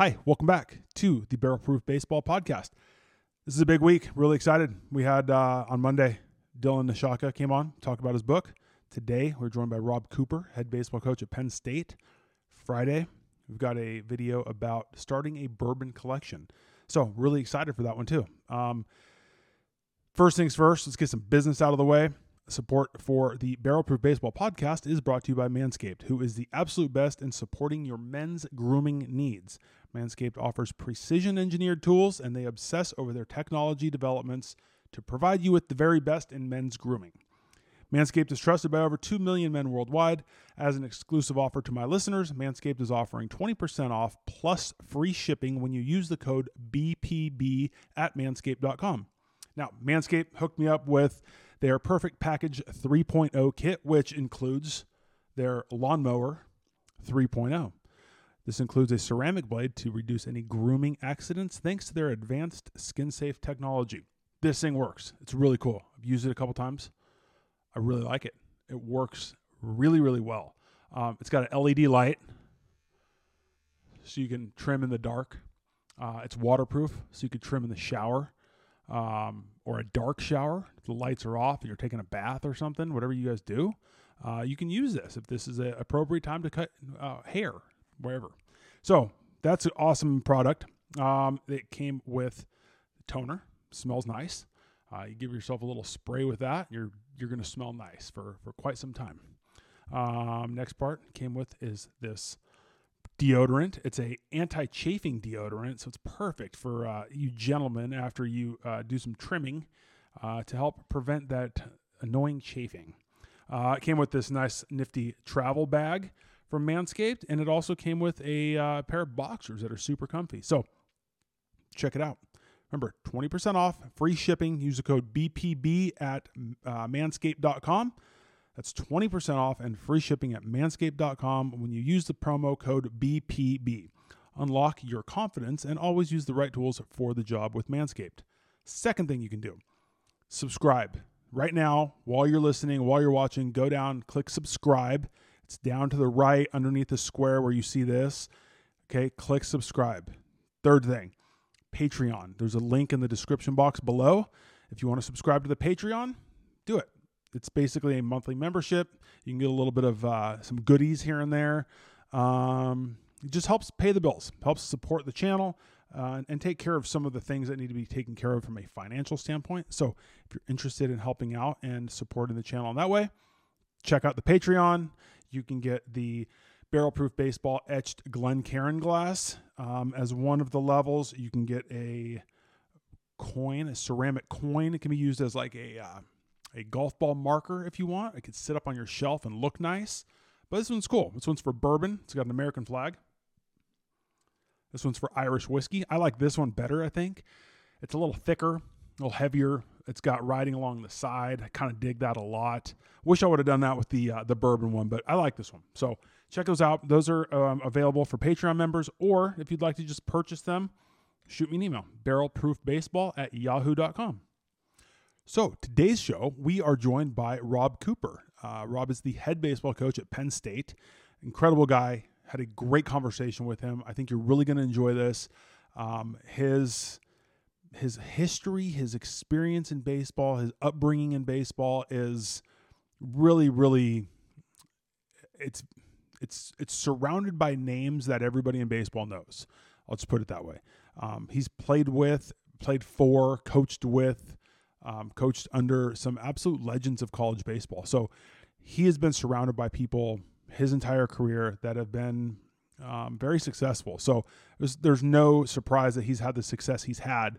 Hi, welcome back to the Barrel Proof Baseball Podcast. This is a big week. Really excited. We had uh, on Monday, Dylan Nishaka came on, talked about his book. Today, we're joined by Rob Cooper, head baseball coach at Penn State. Friday, we've got a video about starting a bourbon collection. So, really excited for that one too. Um, first things first, let's get some business out of the way. Support for the Barrel Proof Baseball podcast is brought to you by Manscaped, who is the absolute best in supporting your men's grooming needs. Manscaped offers precision engineered tools and they obsess over their technology developments to provide you with the very best in men's grooming. Manscaped is trusted by over 2 million men worldwide. As an exclusive offer to my listeners, Manscaped is offering 20% off plus free shipping when you use the code BPB at manscaped.com. Now, Manscaped hooked me up with their Perfect Package 3.0 kit, which includes their lawnmower 3.0. This includes a ceramic blade to reduce any grooming accidents thanks to their advanced skin safe technology. This thing works. It's really cool. I've used it a couple times. I really like it. It works really, really well. Um, it's got an LED light so you can trim in the dark. Uh, it's waterproof so you can trim in the shower um, or a dark shower. The lights are off and you're taking a bath or something, whatever you guys do, uh, you can use this if this is an appropriate time to cut uh, hair, wherever. So that's an awesome product. Um, it came with toner, smells nice. Uh, you give yourself a little spray with that, you're you're to smell nice for for quite some time. Um, next part came with is this deodorant. It's a anti-chafing deodorant, so it's perfect for uh, you gentlemen after you uh, do some trimming uh, to help prevent that annoying chafing. Uh, it came with this nice nifty travel bag from Manscaped, and it also came with a uh, pair of boxers that are super comfy. So check it out. Remember, 20% off, free shipping. Use the code BPB at uh, manscaped.com. That's 20% off and free shipping at manscaped.com when you use the promo code BPB. Unlock your confidence and always use the right tools for the job with Manscaped. Second thing you can do subscribe. Right now, while you're listening, while you're watching, go down, click subscribe. It's down to the right underneath the square where you see this. Okay, click subscribe. Third thing, Patreon. There's a link in the description box below. If you want to subscribe to the Patreon, do it. It's basically a monthly membership. You can get a little bit of uh, some goodies here and there. Um, it just helps pay the bills, helps support the channel, uh, and take care of some of the things that need to be taken care of from a financial standpoint. So if you're interested in helping out and supporting the channel in that way, check out the Patreon. You can get the Barrel Proof Baseball etched Glencairn glass um, as one of the levels. You can get a coin, a ceramic coin. It can be used as like a uh, a golf ball marker if you want. It could sit up on your shelf and look nice. But this one's cool. This one's for bourbon. It's got an American flag. This one's for Irish whiskey. I like this one better, I think. It's a little thicker, a little heavier. It's got writing along the side. I kind of dig that a lot. Wish I would have done that with the uh, the bourbon one, but I like this one. So check those out. Those are um, available for Patreon members, or if you'd like to just purchase them, shoot me an email barrelproofbaseball at yahoo.com. So, today's show, we are joined by Rob Cooper. Uh, Rob is the head baseball coach at Penn State. Incredible guy. Had a great conversation with him. I think you're really going to enjoy this. Um, his his history, his experience in baseball, his upbringing in baseball is really, really it's it's it's surrounded by names that everybody in baseball knows. Just put it that way. Um, he's played with, played for, coached with um, coached under some absolute legends of college baseball. So he has been surrounded by people his entire career that have been um, very successful. So there's, there's no surprise that he's had the success he's had.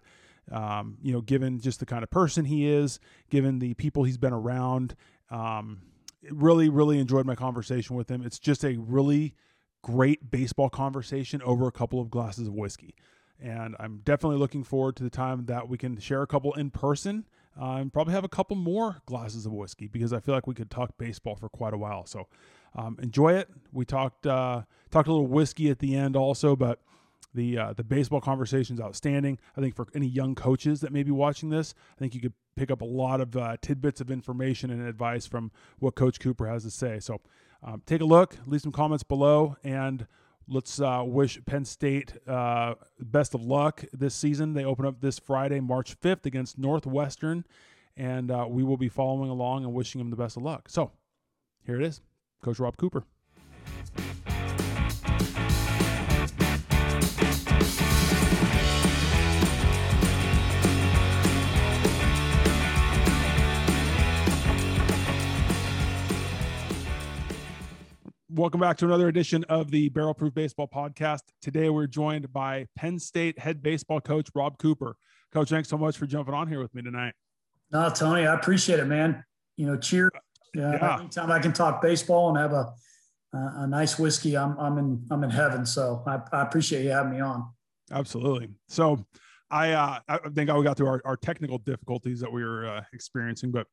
Um, you know, given just the kind of person he is, given the people he's been around. Um, really, really enjoyed my conversation with him. It's just a really great baseball conversation over a couple of glasses of whiskey. And I'm definitely looking forward to the time that we can share a couple in person uh, and probably have a couple more glasses of whiskey because I feel like we could talk baseball for quite a while. So um, enjoy it. We talked uh, talked a little whiskey at the end also, but the uh, the baseball conversation is outstanding. I think for any young coaches that may be watching this, I think you could pick up a lot of uh, tidbits of information and advice from what Coach Cooper has to say. So um, take a look, leave some comments below, and let's uh, wish Penn State uh, best of luck this season. They open up this Friday, March 5th against Northwestern, and uh, we will be following along and wishing them the best of luck. So here it is Coach Rob Cooper. Welcome back to another edition of the Barrel Proof Baseball Podcast. Today we're joined by Penn State head baseball coach Rob Cooper. Coach, thanks so much for jumping on here with me tonight. No, Tony, I appreciate it, man. You know, cheer. Uh, yeah. Anytime I can talk baseball and have a a nice whiskey, I'm I'm in I'm in heaven. So I, I appreciate you having me on. Absolutely. So I uh, I think I we got through our, our technical difficulties that we were uh, experiencing, but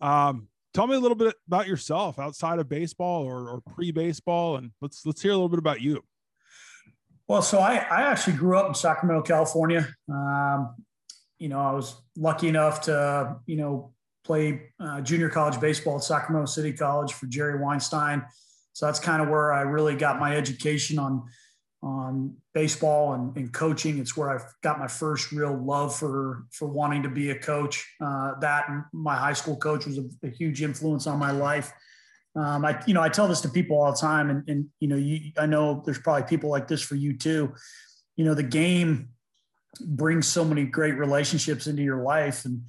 um, tell me a little bit about yourself outside of baseball or, or pre-baseball and let's let's hear a little bit about you. Well so i i actually grew up in sacramento california. Um, you know i was lucky enough to you know play uh, junior college baseball at sacramento city college for jerry weinstein. So that's kind of where i really got my education on on baseball and, and, coaching. It's where I got my first real love for for wanting to be a coach. Uh, that my high school coach was a, a huge influence on my life. Um, I you know I tell this to people all the time, and, and you know you, I know there's probably people like this for you too. You know the game brings so many great relationships into your life, and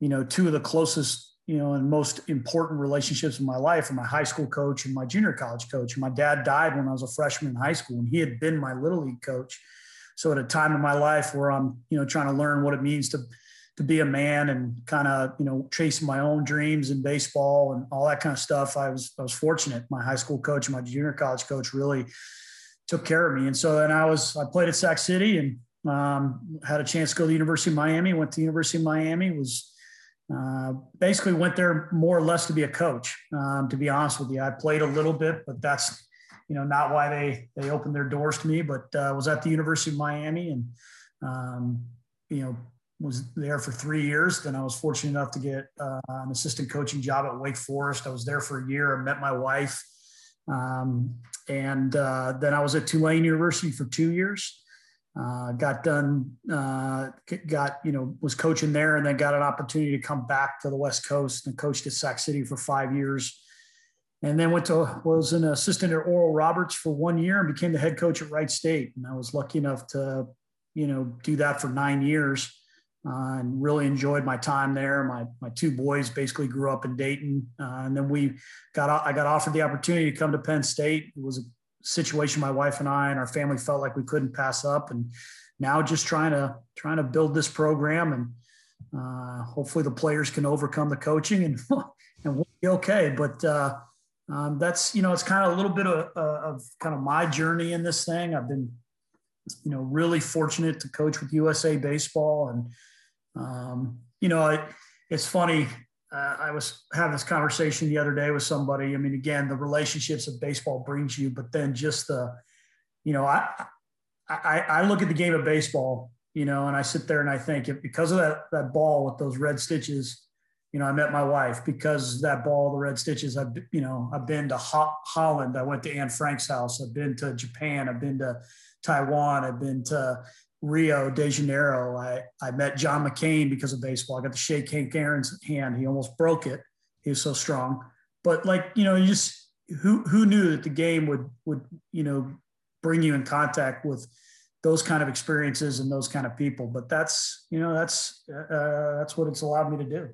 you know two of the closest you know, and most important relationships in my life are my high school coach and my junior college coach. And my dad died when I was a freshman in high school, and he had been my little league coach. So at a time in my life where I'm, you know, trying to learn what it means to to be a man and kind of, you know, chasing my own dreams in baseball and all that kind of stuff, I was I was fortunate. My high school coach and my junior college coach really took care of me. And so then I was I played at Sac City and um, had a chance to go to the University of Miami. Went to the University of Miami. Was uh, basically went there more or less to be a coach. Um, to be honest with you, I played a little bit, but that's you know not why they they opened their doors to me. But uh, was at the University of Miami and um, you know was there for three years. Then I was fortunate enough to get uh, an assistant coaching job at Wake Forest. I was there for a year. I met my wife, um, and uh, then I was at Tulane University for two years. Uh, got done, uh, got, you know, was coaching there and then got an opportunity to come back to the West Coast and coached at Sac City for five years. And then went to, was an assistant at Oral Roberts for one year and became the head coach at Wright State. And I was lucky enough to, you know, do that for nine years uh, and really enjoyed my time there. My, my two boys basically grew up in Dayton. Uh, and then we got, I got offered the opportunity to come to Penn State. It was a situation my wife and I and our family felt like we couldn't pass up. And now just trying to trying to build this program and uh, hopefully the players can overcome the coaching and and we'll be okay. But uh, um, that's you know it's kind of a little bit of, uh, of kind of my journey in this thing. I've been you know really fortunate to coach with USA Baseball and um, you know it, it's funny uh, I was having this conversation the other day with somebody. I mean, again, the relationships of baseball brings you, but then just the, you know, I, I, I look at the game of baseball, you know, and I sit there and I think if because of that that ball with those red stitches, you know, I met my wife because that ball, the red stitches. I've you know, I've been to Ho- Holland. I went to Anne Frank's house. I've been to Japan. I've been to Taiwan. I've been to Rio de Janeiro. I, I met John McCain because of baseball. I got to shake Hank Aaron's hand. He almost broke it. He was so strong. But like, you know, you just who who knew that the game would would, you know, bring you in contact with those kind of experiences and those kind of people. But that's, you know, that's uh, that's what it's allowed me to do.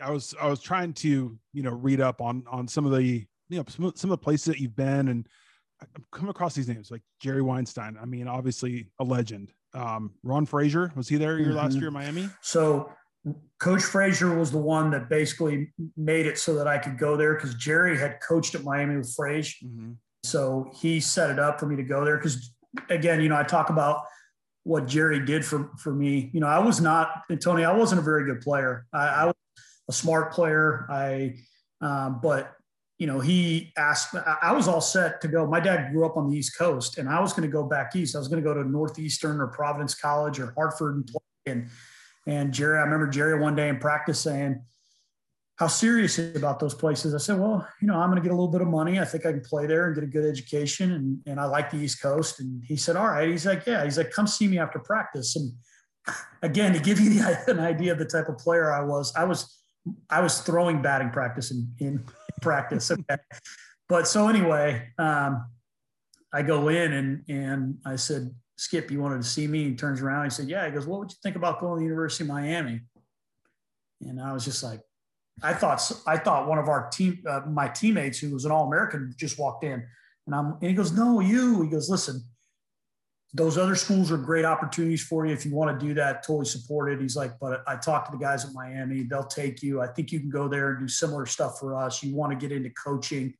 I was I was trying to, you know, read up on on some of the, you know, some, some of the places that you've been and I've come across these names like Jerry Weinstein. I mean, obviously a legend. Um, Ron Fraser was he there your mm-hmm. last year in Miami? So Coach Fraser was the one that basically made it so that I could go there because Jerry had coached at Miami with Fraser. Mm-hmm. So he set it up for me to go there because again, you know, I talk about what Jerry did for for me. You know, I was not and Tony. I wasn't a very good player. I, I was a smart player. I um, but you know, he asked, I was all set to go. My dad grew up on the East Coast and I was going to go back East. I was going to go to Northeastern or Providence College or Hartford and play. And, and Jerry, I remember Jerry one day in practice saying, how serious about those places. I said, well, you know, I'm going to get a little bit of money. I think I can play there and get a good education. And, and I like the East Coast. And he said, all right. He's like, yeah. He's like, come see me after practice. And again, to give you an idea of the type of player I was, I was, I was throwing batting practice in, in practice. Okay. but so anyway, um, I go in and, and I said, Skip, you wanted to see me? He turns around. He said, yeah. He goes, what would you think about going to the University of Miami? And I was just like, I thought I thought one of our team, uh, my teammates, who was an All American, just walked in, and I'm and he goes, "No, you." He goes, "Listen, those other schools are great opportunities for you if you want to do that. Totally support it." He's like, "But I talked to the guys at Miami; they'll take you. I think you can go there and do similar stuff for us. You want to get into coaching,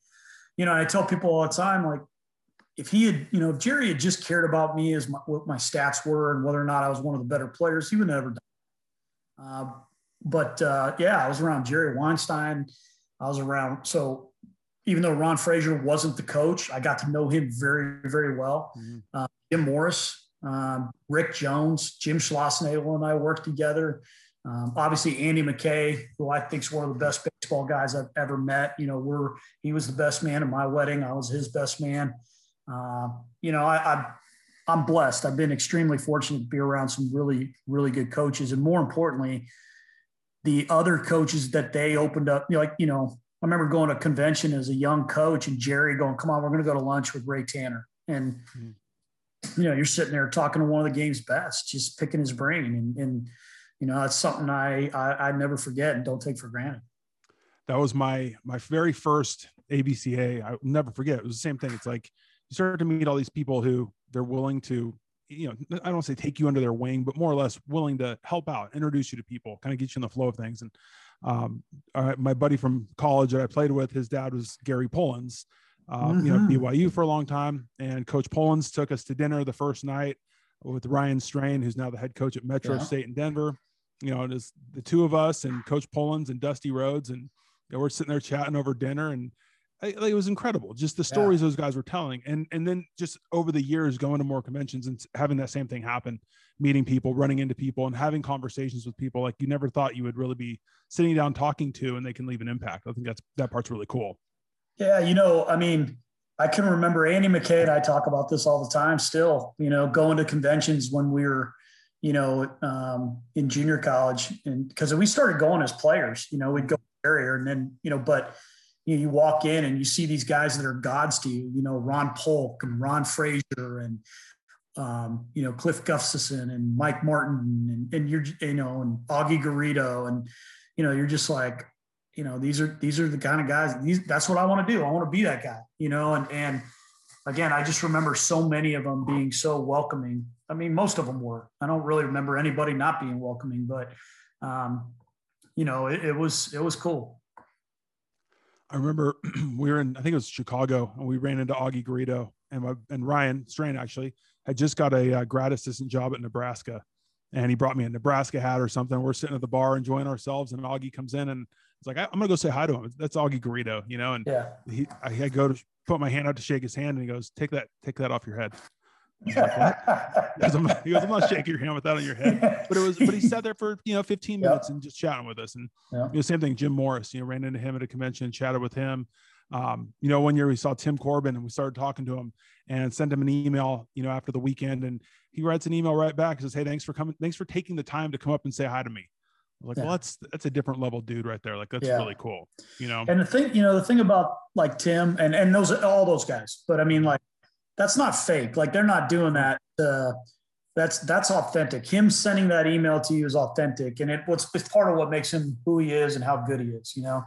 you know." I tell people all the time, like, if he had, you know, if Jerry had just cared about me as my, what my stats were and whether or not I was one of the better players, he would never done. Uh, but uh, yeah, I was around Jerry Weinstein. I was around. So even though Ron Fraser wasn't the coach, I got to know him very, very well. Mm-hmm. Uh, Jim Morris, um, Rick Jones, Jim Schlossnagle, and I worked together. Um, obviously, Andy McKay, who I think is one of the best baseball guys I've ever met. You know, we're he was the best man at my wedding. I was his best man. Uh, you know, I, I I'm blessed. I've been extremely fortunate to be around some really, really good coaches, and more importantly, the other coaches that they opened up, you know, like, you know, I remember going to a convention as a young coach and Jerry going, come on, we're going to go to lunch with Ray Tanner. And, mm-hmm. You know, you're sitting there talking to one of the game's best, just picking his brain. And, and you know, that's something I, I, I never forget and don't take for granted. That was my, my very first ABCA. I'll never forget. It was the same thing. It's like you start to meet all these people who they're willing to you know, I don't say take you under their wing, but more or less willing to help out, introduce you to people, kind of get you in the flow of things. And um, my buddy from college that I played with, his dad was Gary Pullins, uh, mm-hmm. you know, mm-hmm. BYU for a long time. And Coach Pullins took us to dinner the first night with Ryan Strain, who's now the head coach at Metro yeah. State in Denver. You know, it is the two of us and Coach Pullins and Dusty Rhodes, and you know, we're sitting there chatting over dinner and it was incredible just the stories yeah. those guys were telling and and then just over the years going to more conventions and having that same thing happen meeting people running into people and having conversations with people like you never thought you would really be sitting down talking to and they can leave an impact i think that's that part's really cool yeah you know i mean i can remember andy mckay and i talk about this all the time still you know going to conventions when we were you know um, in junior college and because we started going as players you know we'd go area and then you know but you, know, you walk in and you see these guys that are gods to you, you know, Ron Polk and Ron Fraser and, um, you know, Cliff Gustafson and Mike Martin and, and you're, you know, and Augie Garrido. And, you know, you're just like, you know, these are, these are the kind of guys, these, that's what I want to do. I want to be that guy, you know, and, and again, I just remember so many of them being so welcoming. I mean, most of them were, I don't really remember anybody not being welcoming, but, um, you know, it, it was, it was cool. I remember we were in, I think it was Chicago, and we ran into Augie Garrido and my, and Ryan Strain actually had just got a uh, grad assistant job at Nebraska, and he brought me a Nebraska hat or something. We're sitting at the bar enjoying ourselves, and Augie comes in and it's like, I, am gonna go say hi to him. That's Augie Garrido, you know. And yeah, he, I, I go to put my hand out to shake his hand, and he goes, "Take that, take that off your head." Like, he, goes, not, he goes, I'm not shaking your hand with that on your head. But it was, but he sat there for, you know, 15 minutes and just chatting with us. And yep. you know, same thing, Jim Morris, you know, ran into him at a convention, chatted with him. Um, you know, one year we saw Tim Corbin and we started talking to him and sent him an email, you know, after the weekend. And he writes an email right back and says, Hey, thanks for coming. Thanks for taking the time to come up and say hi to me. Like, yeah. well, that's that's a different level dude right there. Like that's yeah. really cool. You know. And the thing, you know, the thing about like Tim and and those all those guys, but I mean like that's not fake. Like they're not doing that. Uh, that's that's authentic. Him sending that email to you is authentic, and it what's it's part of what makes him who he is and how good he is. You know,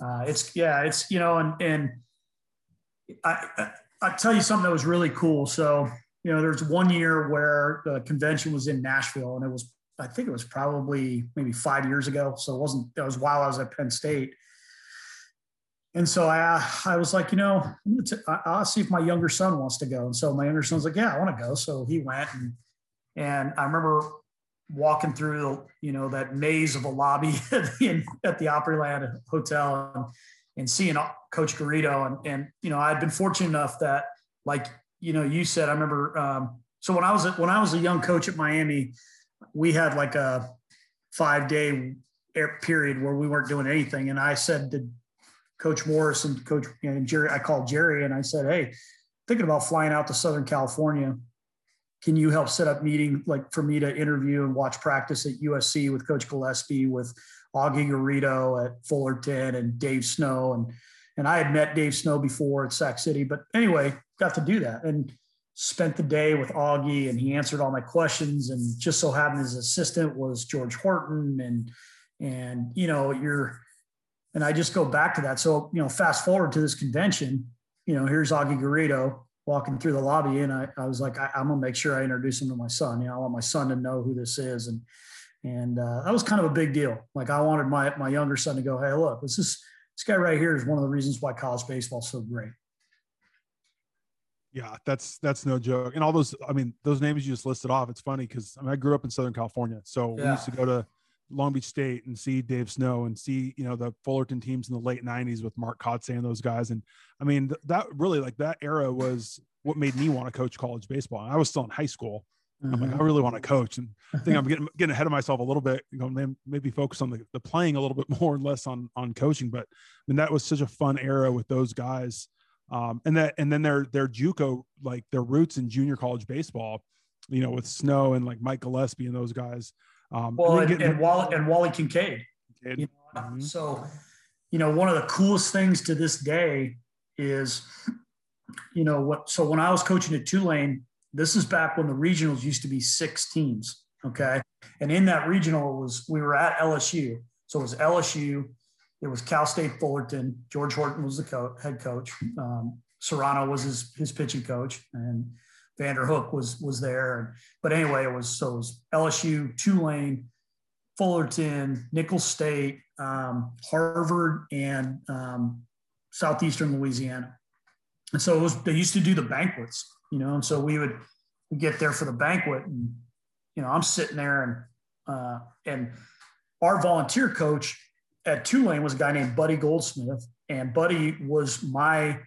uh, it's yeah, it's you know, and and I, I I tell you something that was really cool. So you know, there's one year where the convention was in Nashville, and it was I think it was probably maybe five years ago. So it wasn't. It was while I was at Penn State and so I, I was like, you know, I'll see if my younger son wants to go. And so my younger son's like, yeah, I want to go. So he went, and and I remember walking through, you know, that maze of a lobby at the, at the Opryland Hotel and, and seeing Coach Garrido. And and you know, I'd been fortunate enough that, like you know, you said, I remember. Um, so when I was when I was a young coach at Miami, we had like a five day period where we weren't doing anything. And I said to Coach Morris and Coach and Jerry, I called Jerry and I said, Hey, thinking about flying out to Southern California. Can you help set up meeting like for me to interview and watch practice at USC with Coach Gillespie, with Augie Garrido at Fullerton and Dave Snow. And and I had met Dave Snow before at Sac City, but anyway, got to do that and spent the day with Augie and he answered all my questions. And just so happened his assistant was George Horton and and you know, you're and I just go back to that. So, you know, fast forward to this convention, you know, here's Augie Garrido walking through the lobby. And I, I was like, I, am gonna make sure I introduce him to my son. You know, I want my son to know who this is. And and uh, that was kind of a big deal. Like I wanted my my younger son to go, hey, look, this is this guy right here is one of the reasons why college baseball is so great. Yeah, that's that's no joke. And all those, I mean, those names you just listed off. It's funny because I, mean, I grew up in Southern California, so yeah. we used to go to Long Beach State and see Dave Snow and see, you know, the Fullerton teams in the late '90s with Mark Kotsay and those guys. And I mean, th- that really like that era was what made me want to coach college baseball. And I was still in high school. Mm-hmm. I'm like, mm-hmm. I really want to coach, and I think I'm getting getting ahead of myself a little bit. You know, maybe focus on the, the playing a little bit more and less on on coaching. But I mean, that was such a fun era with those guys. Um, and that and then their their JUCO like their roots in junior college baseball, you know, with Snow and like Mike Gillespie and those guys. Um, well, and, and, and, Wally, and Wally Kincaid. Kincaid. You know? mm-hmm. So, you know, one of the coolest things to this day is, you know, what. So when I was coaching at Tulane, this is back when the regionals used to be six teams. Okay, and in that regional was we were at LSU, so it was LSU. It was Cal State Fullerton. George Horton was the co- head coach. Um, Serrano was his his pitching coach, and Vanderhook was was there. But anyway, it was so it was LSU, Tulane, Fullerton, Nicholls State, um, Harvard, and um, Southeastern Louisiana. And so it was they used to do the banquets, you know, and so we would get there for the banquet, and you know I'm sitting there, and uh, and our volunteer coach at Tulane was a guy named Buddy Goldsmith, and Buddy was my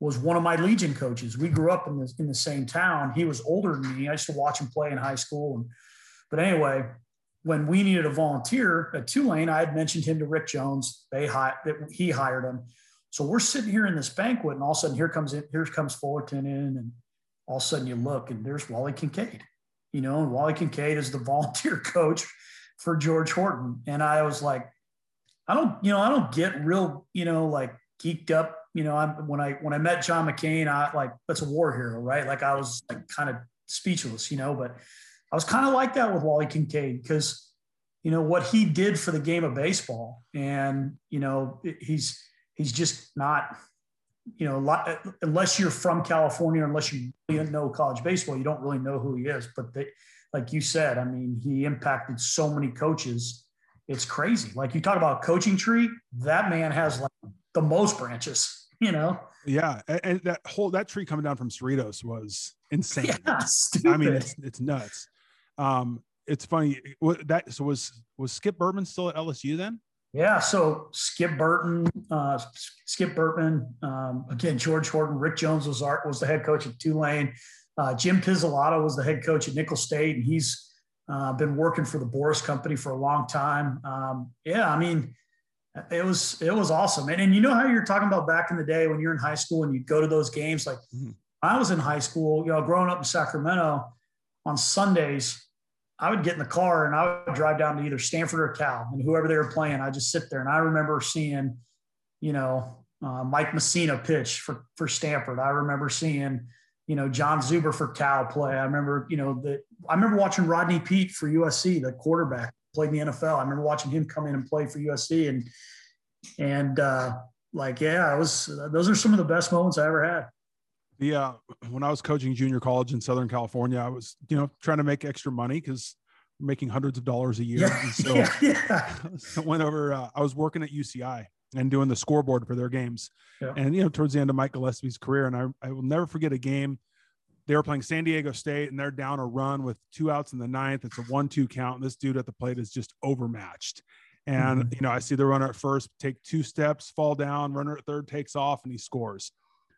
was one of my Legion coaches. We grew up in the in the same town. He was older than me. I used to watch him play in high school. And, but anyway, when we needed a volunteer at Tulane, I had mentioned him to Rick Jones. They hired that he hired him. So we're sitting here in this banquet, and all of a sudden here comes in, here comes Fullerton in, and all of a sudden you look and there's Wally Kincaid. You know, and Wally Kincaid is the volunteer coach for George Horton. And I was like, I don't, you know, I don't get real, you know, like geeked up you know, I'm, when I when I met John McCain, I like that's a war hero, right? Like I was like kind of speechless, you know. But I was kind of like that with Wally Kincaid because you know what he did for the game of baseball, and you know he's he's just not you know unless you're from California, unless you really know college baseball, you don't really know who he is. But they, like you said, I mean, he impacted so many coaches. It's crazy. Like you talk about coaching tree, that man has like the most branches you know? Yeah. And, that whole, that tree coming down from Cerritos was insane. Yeah, I mean, it's, it's nuts. Um, it's funny what that, so was, was Skip Bertman still at LSU then? Yeah. So Skip Bertman, uh, Skip Bertman, um, again, George Horton, Rick Jones was art was the head coach at Tulane. Uh, Jim Pizzolato was the head coach at Nicholls State, and he's uh, been working for the Boras Company for a long time. Um, yeah, I mean, it was it was awesome and, and you know how you're talking about back in the day when you're in high school and you go to those games like mm-hmm. i was in high school you know growing up in sacramento on sundays i would get in the car and i would drive down to either stanford or cal and whoever they were playing i just sit there and i remember seeing you know uh, mike mussina pitch for for stanford i remember seeing you know jon zuber for cal play i remember you know the i remember watching rodney Peete for usc the quarterback played in the NFL. I remember watching him come in and play for USC, and and uh, like yeah, it was those are some of the best moments I ever had. Yeah, when I was coaching junior college in Southern California, I was you know trying to make extra money because making hundreds of dollars a year. Yeah, so yeah, yeah. I went over. Uh, I was working at UCI and doing the scoreboard for their games, yeah. and you know towards the end of Mike Gillespie's career, and I I will never forget a game they were playing San Diego State and they're down a run with two outs in the ninth. It's a one-two count. And this dude at the plate is just overmatched. And mm-hmm. you know, I see the runner at first take two steps, fall down, runner at third takes off, and he scores.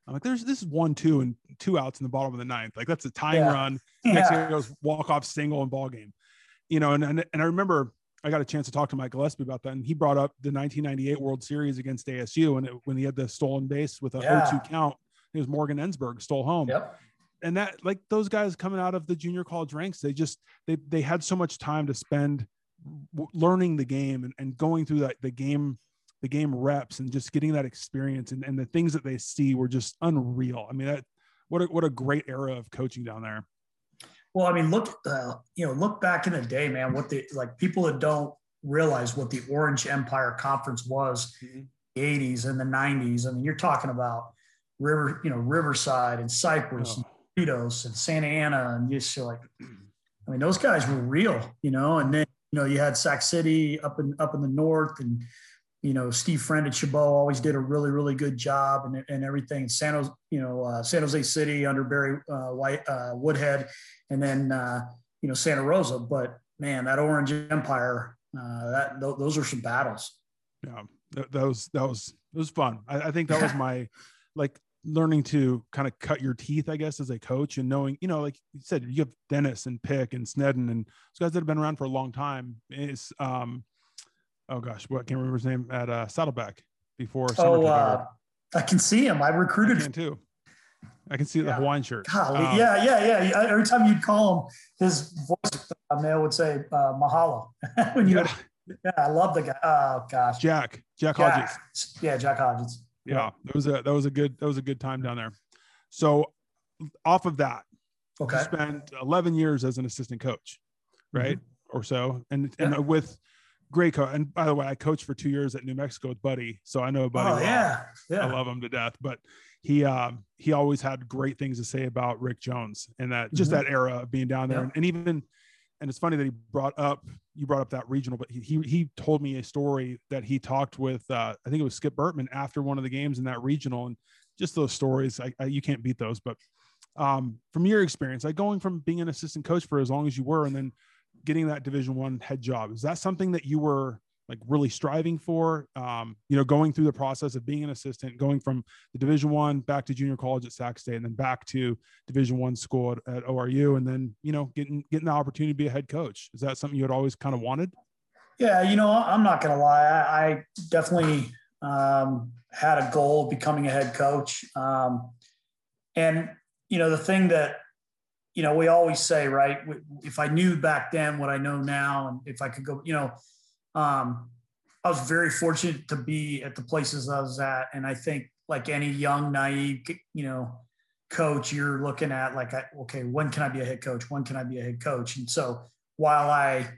I'm like, there's this is one, two, and two outs in the bottom of the ninth. Like that's a tying yeah. run. Yeah. Next thing goes walk off single and ball game. You know, and, and and I remember I got a chance to talk to Mike Gillespie about that, and he brought up the 1998 World Series against ASU, and when he had the stolen base with a yeah. 0-2 count, it was Morgan Ensberg stole home. Yep. And that, like those guys coming out of the junior college ranks, they just they they had so much time to spend learning the game and, and going through that the game the game reps and just getting that experience and, and the things that they see were just unreal. I mean, that what a, what a great era of coaching down there. Well, I mean, look, uh, you know, look back in the day, man. What the like people that don't realize what the Orange Empire Conference was, mm-hmm. the '80s and the '90s. I mean, you're talking about River, you know, Riverside and Cypress, oh. and Cerritos and Santa Ana, and you just like, I mean, those guys were real, you know. And then you know, you had Sac City up in up in the north, and you know, Steve Friend at Chabot always did a really, really good job and, and everything. San Jose, you know, uh, San Jose City under Barry uh, White, uh, Woodhead, and then, uh, you know, Santa Rosa. But man, that Orange Empire, uh, that th- those are some battles. Yeah, that, that was, that was, it was fun. I, I think that was my, like learning to kind of cut your teeth, I guess, as a coach and knowing, you know, like you said, you have Dennis and Pick and Snedden and those guys that have been around for a long time is, um, oh gosh, what can't remember his name at uh, Saddleback before. Oh, uh, I can see him. I recruited I him too. I can see yeah. the Hawaiian shirt. Golly, um, yeah, yeah, yeah. Every time you'd call him, his voice mail would say uh, "mahalo." when you, yeah. yeah, I love the guy. Oh gosh, Jack, Jack, Jack Hodges. Yeah, Jack Hodges. Yeah. yeah, that was a that was a good that was a good time down there. So, off of that, okay, spent 11 years as an assistant coach, right, mm-hmm. or so, and and with great coach. And by the way, I coached for two years at New Mexico with Buddy, so I know Buddy. Oh well. yeah, yeah. I love him to death. But he um, he always had great things to say about Rick Jones and that just mm-hmm. that era of being down there, and, and, even and it's funny that he brought up you brought up that regional, but he he, he told me a story that he talked with uh, I think it was Skip Bertman after one of the games in that regional, and just those stories I, I, you can't beat those. But um, from your experience, like going from being an assistant coach for as long as you were, and then getting that division one head job is that something that you were like really striving for um, you know going through the process of being an assistant going from the division one back to junior college at sac state and then back to division one school at, at, oru and then you know getting getting the opportunity to be a head coach. Is that something you had always kind of wanted? Yeah you know i'm not gonna lie. I, I definitely um, had a goal of becoming a head coach. Um, and you know the thing that you know, we always say, right, if I knew back then what I know now, and if I could go, you know, um, I was very fortunate to be at the places I was at. And I think, like any young, naive, you know, coach, you're looking at like, okay, when can I be a head coach? When can I be a head coach? And so while I,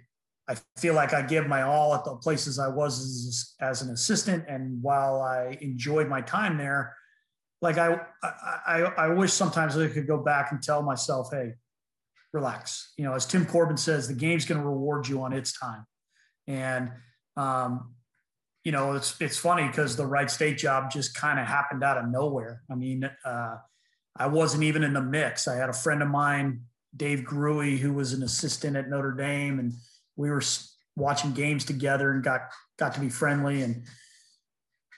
I feel like I give my all at the places I was as, as an assistant, and while I enjoyed my time there, like I, I, I wish sometimes I could go back and tell myself, hey, relax. You know, as Tim Corbin says, the game's going to reward you on its time. And, um, you know, it's it's funny because the Wright State job just kind of happened out of nowhere. I mean, uh, I wasn't even in the mix. I had a friend of mine, Dave Grewe, who was an assistant at Notre Dame, and we were watching games together and got got to be friendly. And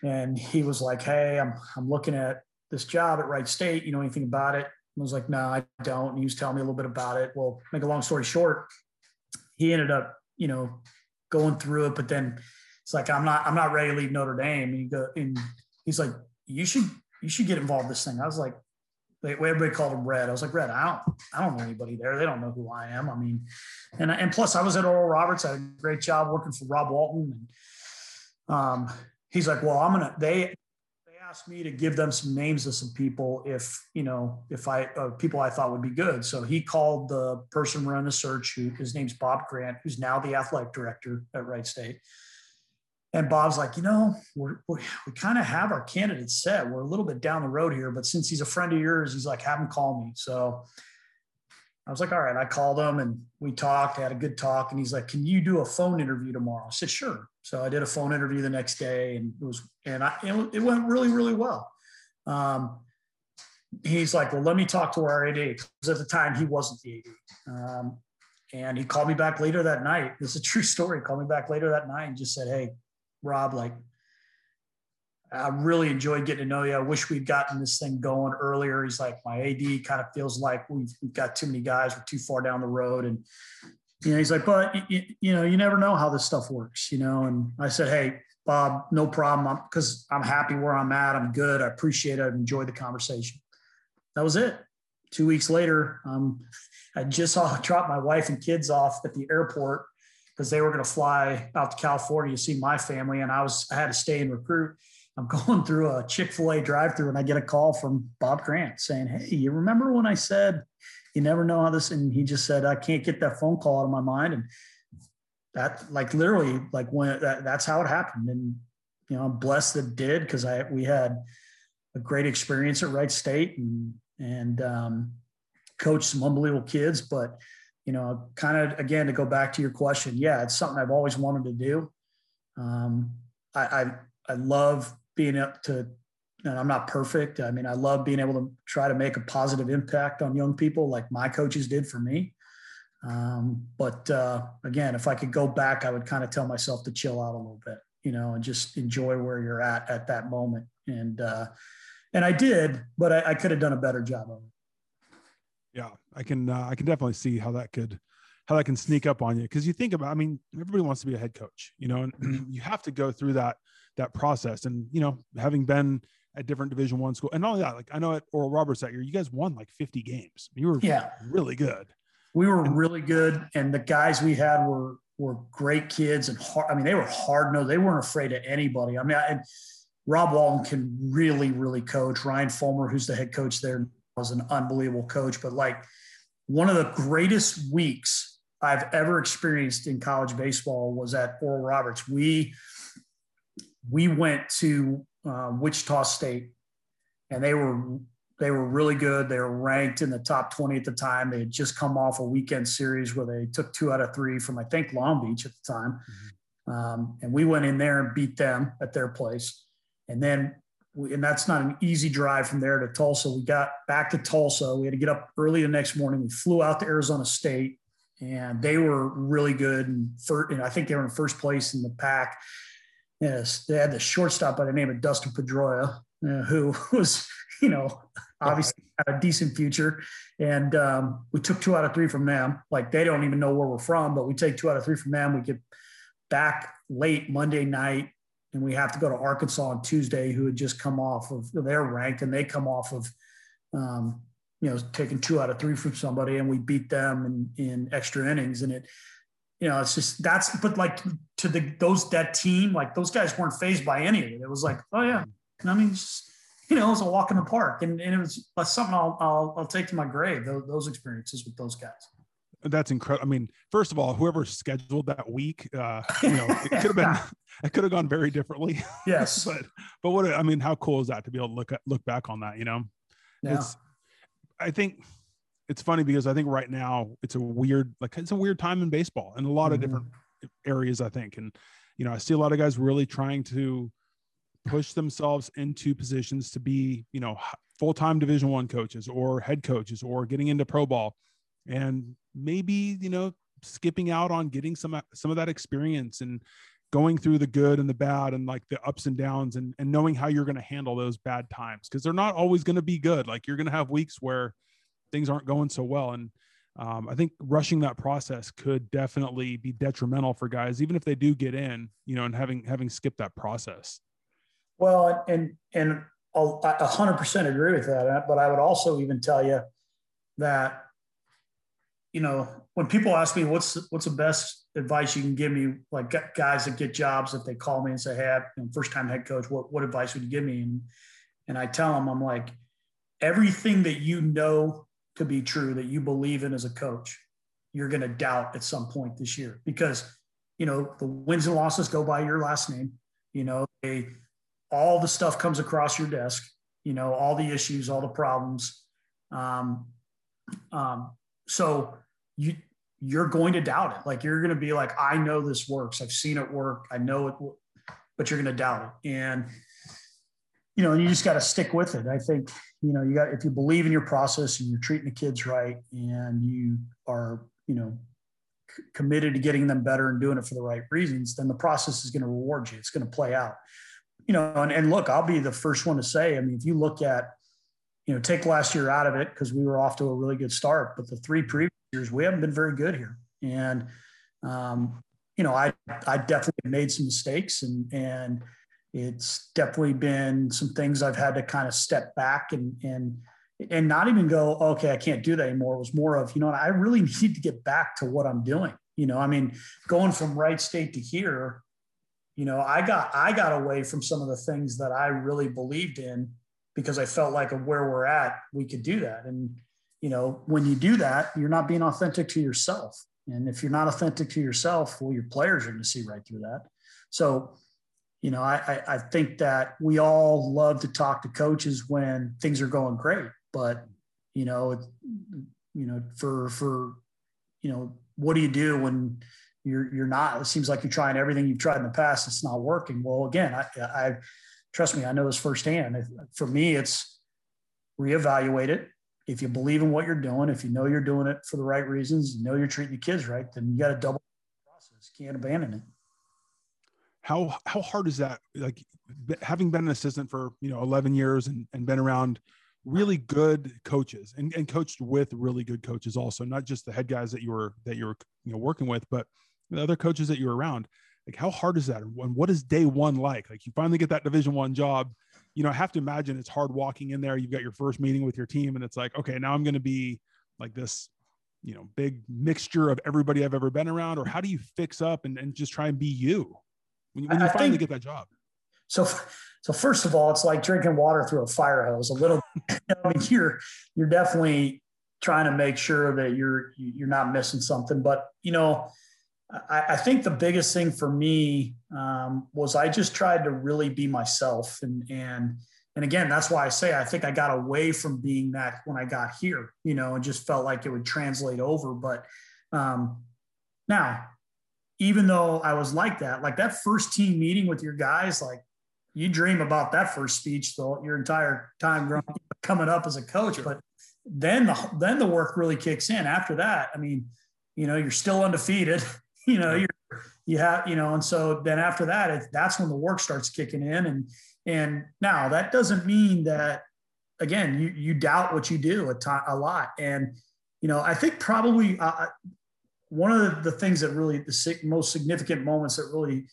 and he was like, "Hey, I'm I'm looking at this job at Wright State. You know anything about it? I was like, no, I don't. And he was telling me a little bit about it. Well, make a long story short, he ended up, you know, going through it, but then it's like, I'm not, I'm not ready to leave Notre Dame. And, go, and he's like, you should, you should get involved in this thing. I was like, everybody called him Red. I was like, Red, I don't, I don't know anybody there. They don't know who I am. I mean, and, and plus I was at Oral Roberts. I had a great job working for Rob Walton. And um, he's like, well, I'm to, they, asked me to give them some names of some people if you know if I uh, people I thought would be good. So he called the person running the search, who his name's Bob Grant, who's now the athletic director at Wright State. And Bob's like, you know, we're, we're we kind of have our candidates set. We're a little bit down the road here, but since he's a friend of yours, he's like, have him call me. So I was like, all right. I called him and we talked, had a good talk. And he's like, can you do a phone interview tomorrow? I said, sure. So I did a phone interview the next day and it was, and I, it went really, really well. Um, he's like, well, let me talk to our AD. Because at the time he wasn't the AD. Um, and he called me back later that night. This is a true story. He called me back later that night and just said, Hey, Rob, like, I really enjoyed getting to know you. I wish we'd gotten this thing going earlier. He's like, my AD kind of feels like we've, we've got too many guys. We're too far down the road. And you know, he's like, but you, you know, you never know how this stuff works, you know. And I said, hey, Bob, no problem, because I'm, I'm happy where I'm at. I'm good. I appreciate it. I've enjoyed the conversation. That was it. Two weeks later, um, I just saw drop my wife and kids off at the airport because they were going to fly out to California to see my family, and I was I had to stay and recruit. I'm going through a Chick Fil A drive-through, and I get a call from Bob Grant saying, "Hey, you remember when I said you never know how this?" And he just said, "I can't get that phone call out of my mind." And that, like, literally, like when that, that's how it happened. And you know, I'm blessed that did because I we had a great experience at Wright State and and um, coached some unbelievable kids, but you know, kind of again to go back to your question, yeah, it's something I've always wanted to do. Um, I, I, I love being up to. And I'm not perfect. I mean, I love being able to try to make a positive impact on young people, like my coaches did for me. Um, but uh, again, if I could go back, I would kind of tell myself to chill out a little bit, you know, and just enjoy where you're at at that moment. And uh, and I did, but I, I could have done a better job of it. Yeah, I can uh, I can definitely see how that could how that can sneak up on you because you think about I mean everybody wants to be a head coach, you know, and you have to go through that that process and you know having been at different division one school and all that like i know at oral roberts that year you guys won like 50 games. You were yeah. really good. We were and, really good and the guys we had were were great kids and hard i mean they were hard no they weren't afraid of anybody. I mean I, and rob walton can really really coach. Ryan folmar who's the head coach there was an unbelievable coach, but like one of the greatest weeks I've ever experienced in college baseball was at Oral Roberts. We we went to uh, Wichita State, and they were they were really good. They were ranked in the top twenty at the time. They had just come off a weekend series where they took two out of three from I think Long Beach at the time, mm-hmm. um, and we went in there and beat them at their place. And then and that's not an easy drive from there to Tulsa. We got back to Tulsa. We had to get up early the next morning. We flew out to Arizona State, and they were really good. And, third, and I think they were in first place in the Pac. Yes, they had the shortstop by the name of Dustin Pedroia, uh, who was, you know, obviously had a decent future. And um, we took two out of three from them. Like they don't even know where we're from, but we take two out of three from them. We get back late Monday night and we have to go to Arkansas on Tuesday, who had just come off of their ranked, and they come off of, um, you know, taking two out of three from somebody, and we beat them in, in extra innings, and it, you know, it's just that's, but like to the those that team, like those guys weren't phased by any of it. It was like, oh yeah, I mean, just, you know, it was a walk in the park, and, and it was something I'll, I'll I'll take to my grave. Those, those experiences with those guys. That's incredible. I mean, first of all, whoever scheduled that week, uh, you know, it could have been, it could have gone very differently. Yes, but but what I mean, how cool is that to be able to look at, look back on that? You know, yeah. it's. I think it's funny because I think right now it's a weird, like it's a weird time in baseball and a lot mm-hmm. of different areas. I think, and you know, I see a lot of guys really trying to push themselves into positions to be, you know, full time Division One coaches or head coaches or getting into pro ball. And maybe you know skipping out on getting some uh, some of that experience and going through the good and the bad and like the ups and downs and, and knowing how you're going to handle those bad times because they're not always going to be good. Like you're going to have weeks where things aren't going so well. And um, i think rushing that process could definitely be detrimental for guys even if they do get in you know and having having skipped that process well and and I'll, 100% agree with that but i would also even tell you that you know, when people ask me what's what's the best advice you can give me, like guys that get jobs, if they call me and say, "Hey, first time head coach, what what advice would you give me?" And and I tell them, I'm like, everything that you know to be true that you believe in as a coach, you're going to doubt at some point this year because you know the wins and losses go by your last name. You know, they all the stuff comes across your desk. You know, all the issues, all the problems. Um, um, so you you're going to doubt it. Like you're going to be like, I know this works. I've seen it work. I know it, but you're going to doubt it. And you know, you just got to stick with it. I think you know you got if you believe in your process and you're treating the kids right and you are you know c- committed to getting them better and doing it for the right reasons, then the process is going to reward you. It's going to play out. You know, and, and look, I'll be the first one to say. I mean, if you look at you know, take last year out of it because we were off to a really good start. But the three previous years, we haven't been very good here. And, um, you know, I, I definitely made some mistakes and, and it's definitely been some things I've had to kind of step back and, and, and not even go, okay, I can't do that anymore. It was more of, you know, I really need to get back to what I'm doing. You know, I mean, going from Wright State to here, you know, I got I got away from some of the things that I really believed in because I felt like of where we're at, we could do that. And, you know, when you do that, you're not being authentic to yourself. And if you're not authentic to yourself, well, your players are going to see right through that. So, you know, I, I think that we all love to talk to coaches when things are going great but you know, you know, for for you know, what do you do when you're you're not? It seems like you're trying everything you've tried in the past. It's not working. Well, again, I, I trust me, I know this firsthand. For me, it's reevaluate it. If you believe in what you're doing, if you know you're doing it for the right reasons, you know you're treating the kids right, then you got to double process. Can't abandon it. How how hard is that? Like having been an assistant for you know 11 years and, and been around really good coaches and, and coached with really good coaches also not just the head guys that you were that you were you know working with but the other coaches that you're around. Like how hard is that? And what is day one like? Like you finally get that division one job. You know i have to imagine it's hard walking in there. You've got your first meeting with your team and it's like okay now i'm going to be like this you know big mixture of everybody i've ever been around. Or how do you fix up and, and just try and be you when, when you I finally think, get that job so so first of all, it's like drinking water through a fire hose. A little, I mean, you're you're definitely trying to make sure that you're you're not missing something. But you know, I, I think the biggest thing for me um, was I just tried to really be myself, and and and again, that's why I say I think I got away from being that when I got here, you know, and just felt like it would translate over. But um, now, even though I was like that, like that first team meeting with your guys, like you dream about that first speech though your entire time growing, coming up as a coach. But then the then the work really kicks in. After that, I mean, you know, you're still undefeated. You know, you're you have you know, and so then after that, it, that's when the work starts kicking in. And and now that doesn't mean that again you you doubt what you do a, lot. And you know, I think probably uh, one of the, things that really the most significant moments that really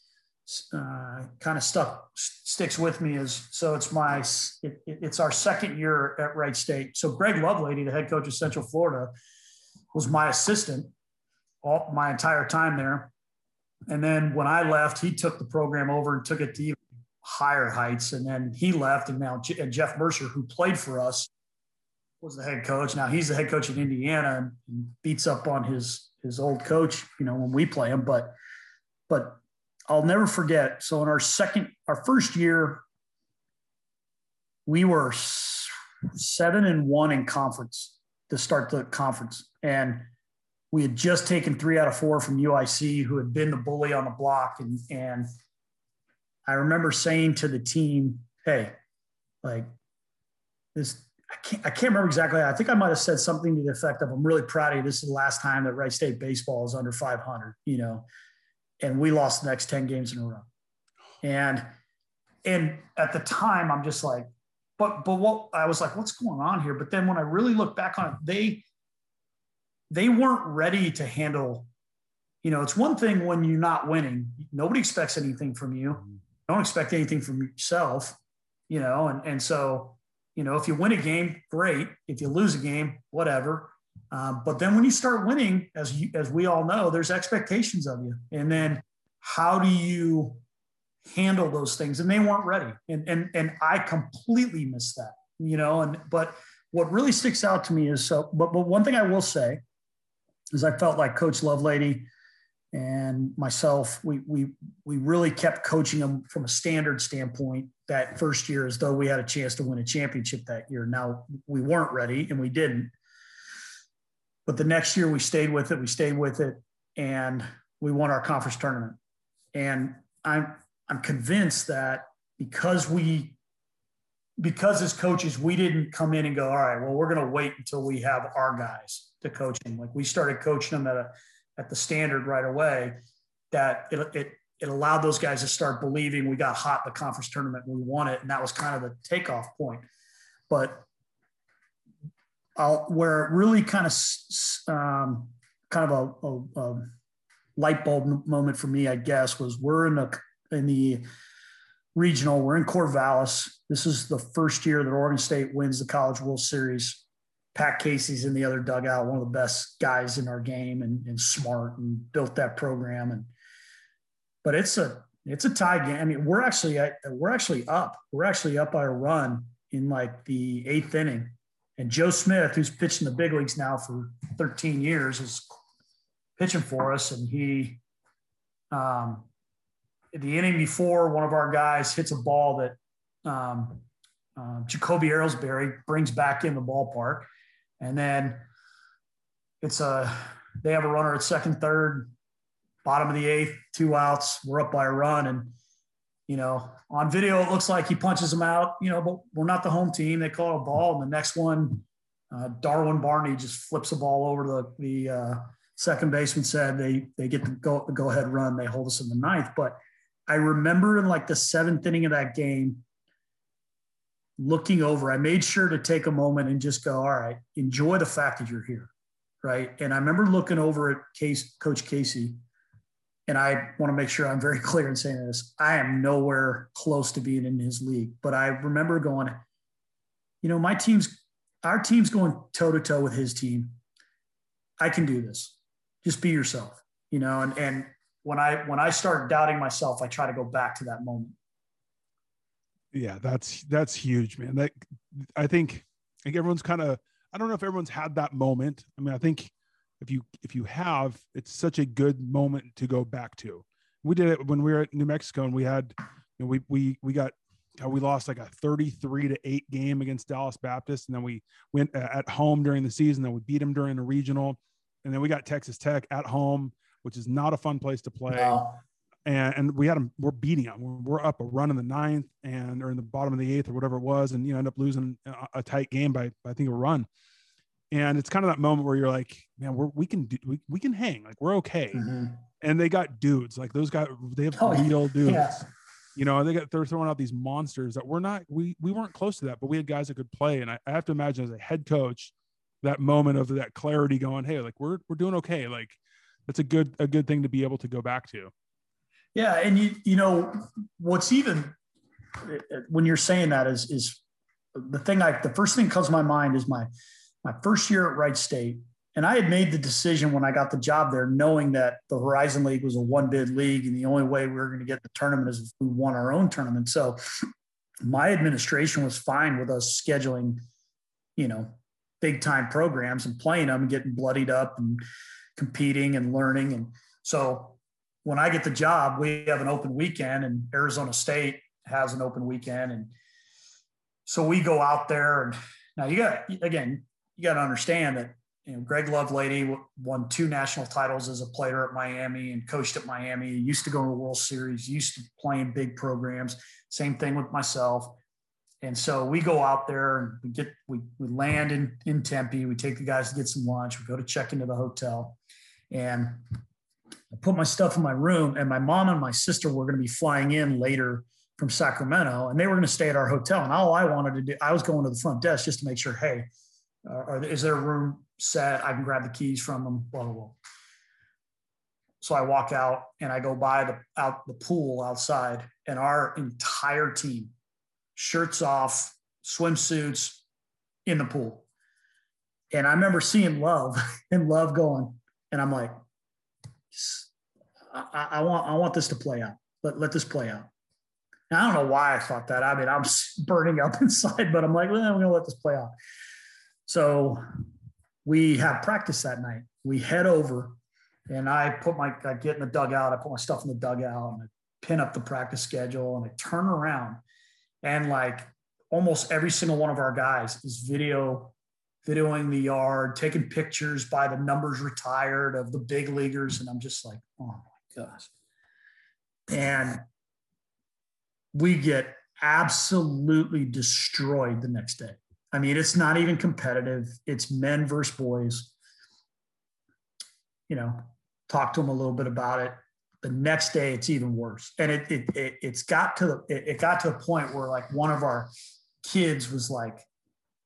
uh, kind of stuck sticks with me is so it's my it, it's our second year at Wright State. So Greg Lovelady, the head coach of Central Florida, was my assistant all my entire time there. And then when I left, he took the program over and took it to even higher heights. And then he left, and now Jeff Mercer, who played for us, was the head coach. Now he's the head coach in Indiana and beats up on his his old coach, you know, when we play him. But but I'll never forget. So in our second, our first year, we were seven and one in conference to start the conference, and we had just taken three out of four from UIC, who had been the bully on the block, and and I remember saying to the team, "Hey, like this." I can't, I can't remember exactly. I think I might have said something to the effect of, "I'm really proud of you. This is the last time that Wright State baseball is under 500." You know, and we lost the next 10 games in a row. And and at the time, I'm just like, but but what I was like, what's going on here? But then when I really look back on it, they they weren't ready to handle. You know, it's one thing when you're not winning. Nobody expects anything from you. Mm-hmm. Don't expect anything from yourself. You know, and and so you know, if you win a game, great. If you lose a game, whatever. Um, but then when you start winning, as you, as we all know, there's expectations of you. And then how do you handle those things? And they weren't ready. And and and I completely missed that, you know. And but what really sticks out to me is so. But but one thing I will say is I felt like Coach Lovelady and myself, we we we really kept coaching them from a standard standpoint that first year, as though we had a chance to win a championship that year. Now we weren't ready, and we didn't. But the next year we stayed with it, we stayed with it, and we won our conference tournament. And I'm I'm convinced that because we because as coaches we didn't come in and go, all right, well we're going to wait until we have our guys to coach them. Like we started coaching them at a at the standard right away. That it, it it allowed those guys to start believing we got hot in the conference tournament and we won it, and that was kind of the takeoff point. But I'll, where it really kind of um, kind of a, a, a, light bulb moment for me, I guess, was we're in the in the regional. We're in Corvallis. This is the first year that Oregon State wins the College World Series. Pat Casey's in the other dugout, one of the best guys in our game, and, and smart, and built that program. And but it's a it's a tie game. I mean, we're actually we're actually up. We're actually up by a run in like the eighth inning, and Joe Smith, who's pitched in the big leagues now for 13 years, is pitching for us, and he, um, the inning before, one of our guys hits a ball that um, uh, Jacoby Ellsbury brings back in the ballpark, and then it's a they have a runner at second, third, bottom of the eighth, two outs. We're up by a run, and you know on video it looks like he punches them out. You know, but we're not the home team. They call a ball, and the next one, uh, Darwin Barney just flips the ball over the the uh, second baseman said they they get the go the go ahead run. They hold us in the ninth, but I remember in like the seventh inning of that game, looking over, I made sure to take a moment and just go, all right, enjoy the fact that you're here. Right. And I remember looking over at Case, Coach Casey, and I want to make sure I'm very clear in saying this. I am nowhere close to being in his league, but I remember going, you know, my team's, our team's going toe to toe with his team. I can do this just be yourself, you know, and, and when I, when I start doubting myself, I try to go back to that moment. Yeah, that's, that's huge, man. That I think, think everyone's kind of, I don't know if everyone's had that moment. I mean, I think if you, if you have, it's such a good moment to go back to. We did it when we were at New Mexico and we had, you know, we, we, we got we lost like a 33 to 8 game against Dallas Baptist. And then we went uh, at home during the season. Then we beat them during the regional and then we got Texas Tech at home, which is not a fun place to play. No. And, and we had them, we're beating them. We're, up a run in the ninth and or in the bottom of the eighth or whatever it was, and you know, end up losing a, a tight game by, by I think a run. And it's kind of that moment where you're like, man, we're, we can do, we, we can hang, like we're okay. Mm-hmm. And they got dudes like those guys. They have oh, real dudes. Yeah. You know, they got they're throwing out these monsters that we're not. We we weren't close to that, but we had guys that could play. And I, I have to imagine as a head coach, that moment of that clarity going hey like we're we're doing okay like that's a good a good thing to be able to go back to yeah and you you know what's even uh, when you're saying that is is the thing i the first thing comes to my mind is my my first year at wright state and i had made the decision when i got the job there knowing that the horizon league was a one bid league and the only way we were going to get the tournament is if we won our own tournament so my administration was fine with us scheduling you know big time programs and playing them and getting bloodied up and competing and learning. And so when I get the job, we have an open weekend and Arizona State has an open weekend. And so we go out there and now you got, again, you got to understand that, you know, Greg Lovelady won two national titles as a player at Miami and coached at Miami. Used to go to the World Series, used to playing big programs. Same thing with myself. And so we go out there and we get we, we land in in Tempe. We take the guys to get some lunch. We go to check into the hotel, and I put my stuff in my room. And my mom and my sister were going to be flying in later from Sacramento, and they were going to stay at our hotel. And all I wanted to do, I was going to the front desk just to make sure, hey, uh, is there a room set? I can grab the keys from them. Blah blah blah. So I walk out and I go by the out the pool outside, and our entire team shirts off, swimsuits in the pool. And I remember seeing love and love going, and I'm like, I, I, want I want this to play out. Let, let this play out. And I don't know why I thought that. I mean, I'm burning up inside, but I'm like, well, we're gonna let this play out. So we have practice that night. We head over and I put my I get in the dugout, I put my stuff in the dugout and I pin up the practice schedule and I turn around and like almost every single one of our guys is video videoing the yard taking pictures by the numbers retired of the big leaguers. And i'm just like oh my gosh. And we get absolutely destroyed the next day. I mean it's not even competitive. It's men versus boys. You know talk to them a little bit about it. The next day it's even worse. And it, it, it it's got to the it, it got to a point where like one of our kids was like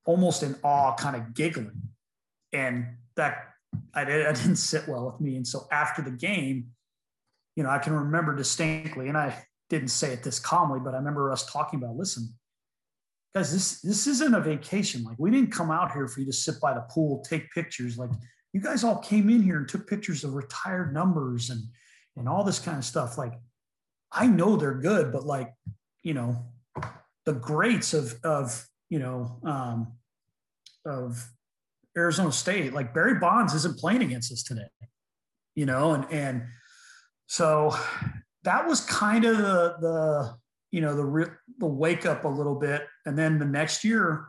almost in awe kind of giggling and that I, did, I didn't sit well with me. And so after the game, you know, I can remember distinctly, and I didn't say it this calmly, but I remember us talking about, listen, guys, this this isn't a vacation. Like we didn't come out here for you to sit by the pool, take pictures. Like you guys all came in here and took pictures of retired numbers and and all this kind of stuff. Like I know they're good, but like, you know, the greats of of, you know, um of Arizona State, like Barry Bonds isn't playing against us today. You know, and and so that was kind of the the you know the the wake up a little bit and then the next year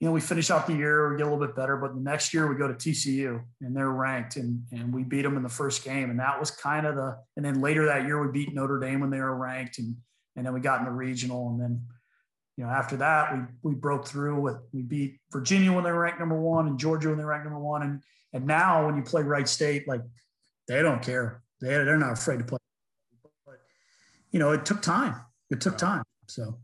you know we finish out the year we get a little bit better but the next year we go to tcu and they're ranked and and we beat them in the first game and that was kind of the and then later that year we beat notre dame when they were ranked and and then we got in the regional and then you know after that we we broke through with we beat virginia when they were ranked number one and georgia when they were ranked number one and and now when you play Wright State like they don't care they, they're not afraid to play But you know, it took time. It took time. So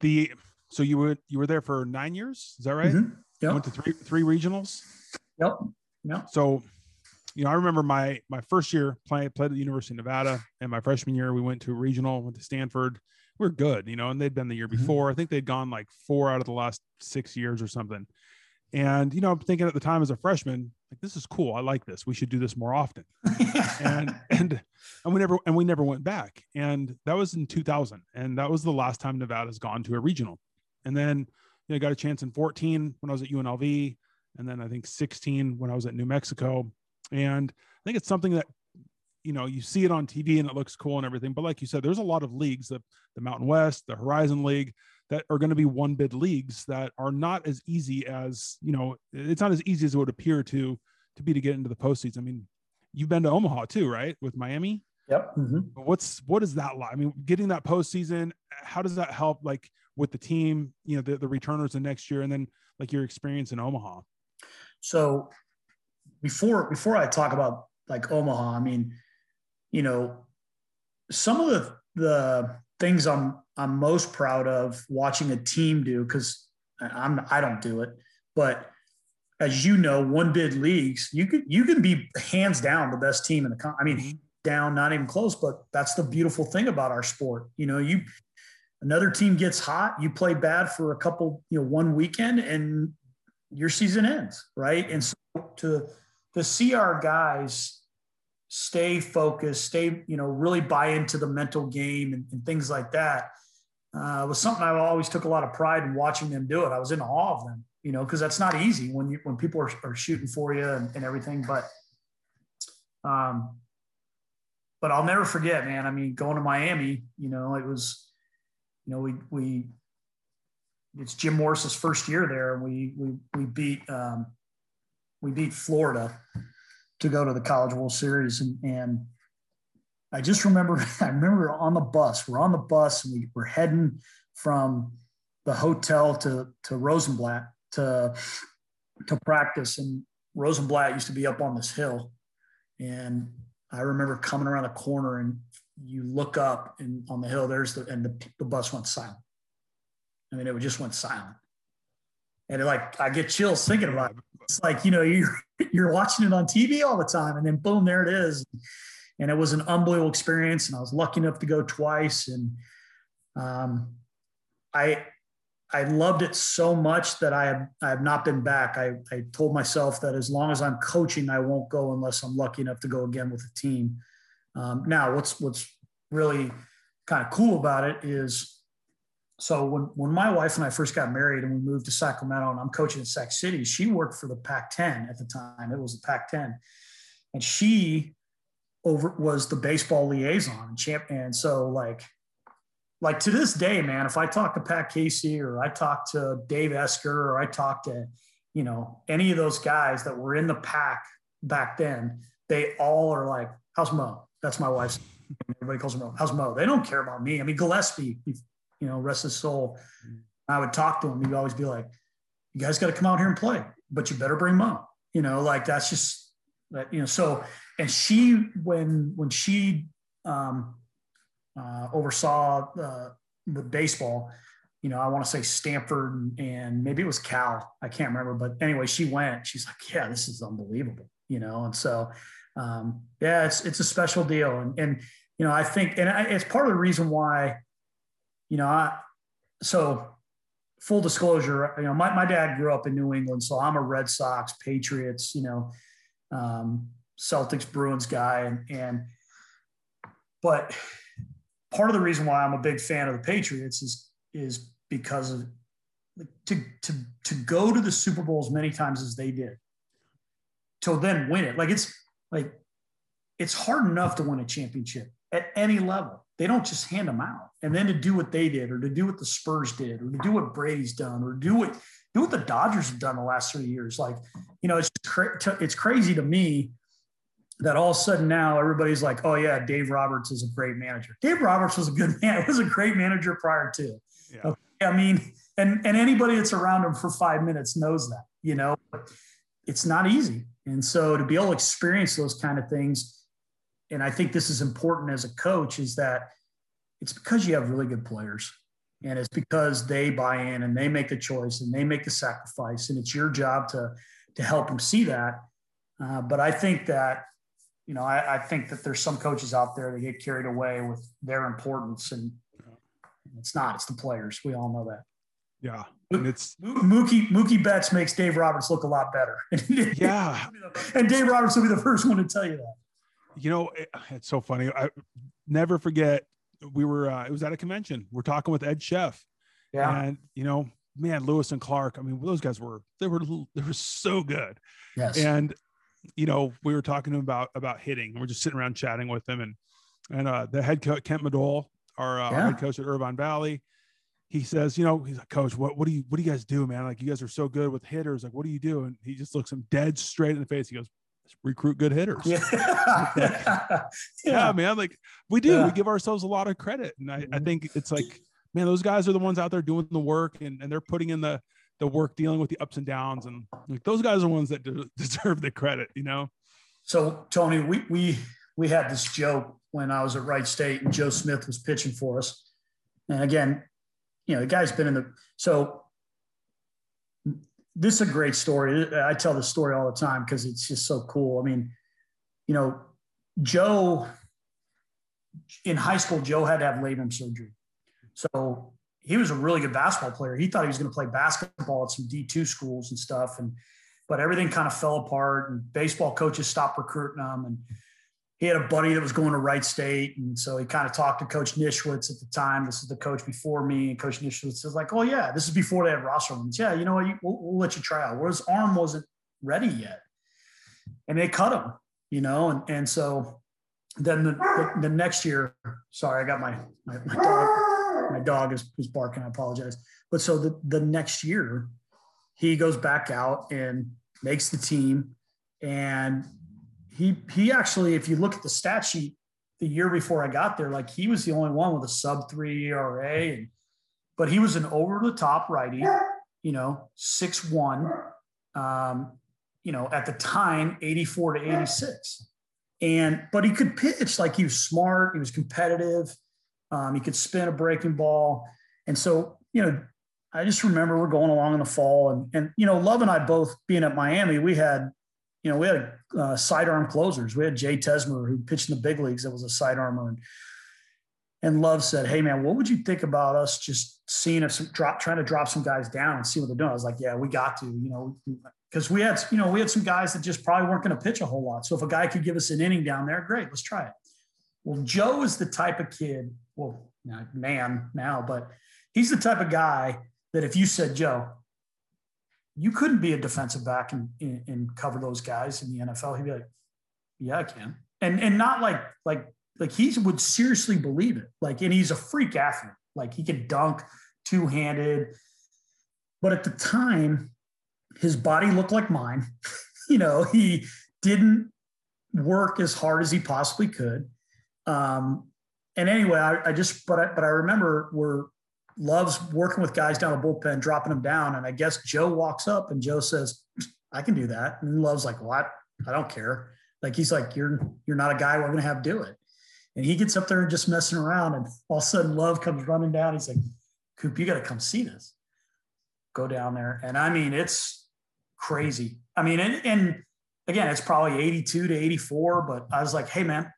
the so you were you were there for nine years, is that right? Mm-hmm. Yeah. Went to three three regionals. Yep. Yeah. So, you know, I remember my my first year playing played at the University of Nevada, and my freshman year we went to a regional, went to Stanford. We are good, you know, and they'd been the year mm-hmm. before. Mm-hmm. I think they'd gone like four out of the last six years or something. And you know, I'm thinking at the time as a freshman, like this is cool. I like this. We should do this more often. and and and we never and we never went back. And that was in 2000, and that was the last time Nevada's gone to a regional. And then you know, got a chance in 14 when I was at UNLV, and then I think 16 when I was at New Mexico. And I think it's something that you know you see it on TV and it looks cool and everything. But like you said, there's a lot of leagues, the the Mountain West, the Horizon League, that are going to be one bid leagues that are not as easy as you know it's not as easy as it would appear to to be to get into the postseason. I mean, you've been to Omaha too, right? With Miami. Yep. Mm-hmm. What's what is that like? I mean, getting that postseason, how does that help like with the team, you know, the, the returners the next year and then like your experience in Omaha? So before before I talk about like Omaha, I mean, you know, some of the the things I'm I'm most proud of watching a team do because I'm I don't do it, but as you know, one bid leagues, you could you can be hands down the best team in the. Con- I mean, mm-hmm. down, not even close. But that's the beautiful thing about our sport. You know, you another team gets hot, you play bad for a couple, you know, one weekend, and your season ends, right? And so to to see our guys stay focused, stay, you know, really buy into the mental game and, and things like that uh, was something I always took a lot of pride in watching them do it. I was in awe of them, you know, because that's not easy when you when people are, are shooting for you and, and everything. But um, but I'll never forget, man. I mean, going to Miami, you know, it was, you know, we we it's Jim Morris's first year there, and we we we beat um, we beat Florida to go to the College World Series, and and I just remember, I remember on the bus, we're on the bus and we were heading from the hotel to, to Rosenblatt to, to practice. And Rosenblatt used to be up on this hill. And I remember coming around the corner and you look up and on the hill, there's the, and the, the bus went silent. I mean, it just went silent. And it, like, I get chills thinking about it. It's like, you know, you're, you're watching it on TV all the time and then boom, there it is and it was an unbelievable experience. And I was lucky enough to go twice, and um, I I loved it so much that I have I have not been back. I, I told myself that as long as I'm coaching, I won't go unless I'm lucky enough to go again with the team. Um, now, what's what's really kind of cool about it is so when, when my wife and I first got married and we moved to Sacramento and I'm coaching in Sac City, she worked for the Pac 10 at the time. It was the Pac 10. And she over was the baseball liaison champ. And so like, like to this day, man, if I talk to Pat Casey or I talk to Dave Esquer or I talk to, you know, any of those guys that were in the Pac back then, they all are like, how's Mo? That's my wife's. Everybody calls him Mo. How's Mo? They don't care about me. I mean, Gillespie, you know, rest his soul. I would talk to him. He'd always be like, you guys got to come out here and play, but you better bring mom. You know, like that's just that, you know, so and she when when she um, uh, oversaw uh, the baseball, you know, I want to say Stanford and, and maybe it was Cal. I can't remember, but anyway, she went. She's like, "Yeah, this is unbelievable," you know. And so, um, yeah, it's it's a special deal, and and you know, I think, and I, it's part of the reason why, you know, I so full disclosure, you know, my, my dad grew up in New England, so I'm a Red Sox, Patriots, you know, um, Celtics, Bruins guy, and and but part of the reason why I'm a big fan of the Patriots is is because of to to to go to the Super Bowl as many times as they did, to then win it. Like it's like it's hard enough to win a championship at any level. They don't just hand them out. And then to do what they did, or to do what the Spurs did, or to do what Brady's done, or do what do what the Dodgers have done the last three years. Like, you know, it's cra- it's crazy to me that all of a sudden now everybody's like, oh yeah, Dave Roberts is a great manager. Dave Roberts was a good man. He was a great manager prior to. Yeah. Okay? I mean, and and anybody that's around him for five minutes knows that. You know, it's not easy. And so to be able to experience those kind of things and I think this is important as a coach is that it's because you have really good players and it's because they buy in and they make the choice and they make the sacrifice and it's your job to to help them see that. Uh, but i think that you know I, I, think that there's some coaches out there that get carried away with their importance and it's not it's the players. We all know that. Yeah and it's mookie mookie betts makes dave roberts look a lot better. Yeah. And dave roberts will be the first one to tell you that you know, it, it's so funny. I never forget. We were uh, it was at a convention. We're talking with Ed Cheff. Yeah. And you know, man, Lewis and Clark. I mean, those guys were they were they were so good. Yes. And you know, we were talking to him about about hitting. We're just sitting around chatting with him, and and uh, the head coach Kent Madole, our, uh, yeah. head coach at Irvine Valley, he says, you know, he's like, Coach, what what do you what do you guys do, man? Like, you guys are so good with hitters. Like, what do you do? And he just looks him dead straight in the face. He goes, recruit good hitters. Yeah. yeah. yeah. man. Like we do, yeah. we give ourselves a lot of credit. And I, I mm-hmm. think it's like, man, those guys are the ones out there doing the work and, and they're putting in the, the work dealing with the ups and downs. And like those guys are ones that deserve the credit, you know? So Tony, we, we, we had this joke when I was at Wright State and Joe Smith was pitching for us. And again, you know, the guy's been in the, so this is a great story. I tell this story all the time because it's just so cool. I mean, you know, Joe in high school, Joe had to have labrum surgery. So he was a really good basketball player. He thought he was going to play basketball at some D2 schools and stuff. And, but everything kind of fell apart and baseball coaches stopped recruiting him. And he had a buddy that was going to Wright State, and so he kind of talked to Coach Nischwitz at the time. This is the coach before me, and Coach Nischwitz was like, "Oh yeah, this is before they had roster limits. Yeah, you know what? We'll, we'll, let you try out." Where his arm wasn't ready yet, and they cut him. You know, and and so then the, the, the next year, sorry, I got my my, my dog. My dog is, is barking. I apologize. But so the the next year, he goes back out and makes the team, and he he actually, if you look at the stat sheet the year before I got there, like he was the only one with a sub three ERA, and but he was an over the top righty, you know, six one, um, you know, at the time, 84 to 86. And but he could pitch like he was smart, he was competitive, um, he could spin a breaking ball. And so, you know, I just remember we're going along in the fall and and you know, Love and I both being at Miami, we had you know, we had uh, sidearm closers. We had Jay Tessmer who pitched in the big leagues that was a sidearmer. And, and Love said, Hey man, what would you think about us just seeing if some drop, trying to drop some guys down and see what they're doing? I was like, yeah, we got to, you know, because we had, you know, we had some guys that just probably weren't going to pitch a whole lot. So if a guy could give us an inning down there, great, let's try it. Well, Joe is the type of kid, well, man now, but he's the type of guy that if you said, Joe, you couldn't be a defensive back and, and, cover those guys in the NFL. He'd be like, yeah, I can. And, and not like, like, like he would seriously believe it. Like, and he's a freak athlete. Like he could dunk two handed. But at the time, his body looked like mine. you know, he didn't work as hard as he possibly could. Um, and anyway, I, I just, but I, but I remember we're loves working with guys down the bullpen, dropping them down. And I guess Joe walks up and Joe says, I can do that. And Love's like, what? I don't care. Like, he's like, you're, you're not a guy we're to have do it. And he gets up there and just messing around. And all of a sudden Love comes running down. He's like, Coop, you got to come see this. Go down there. And I mean, it's crazy. I mean, and, and again, it's probably 82 to 84, but I was like, hey, man,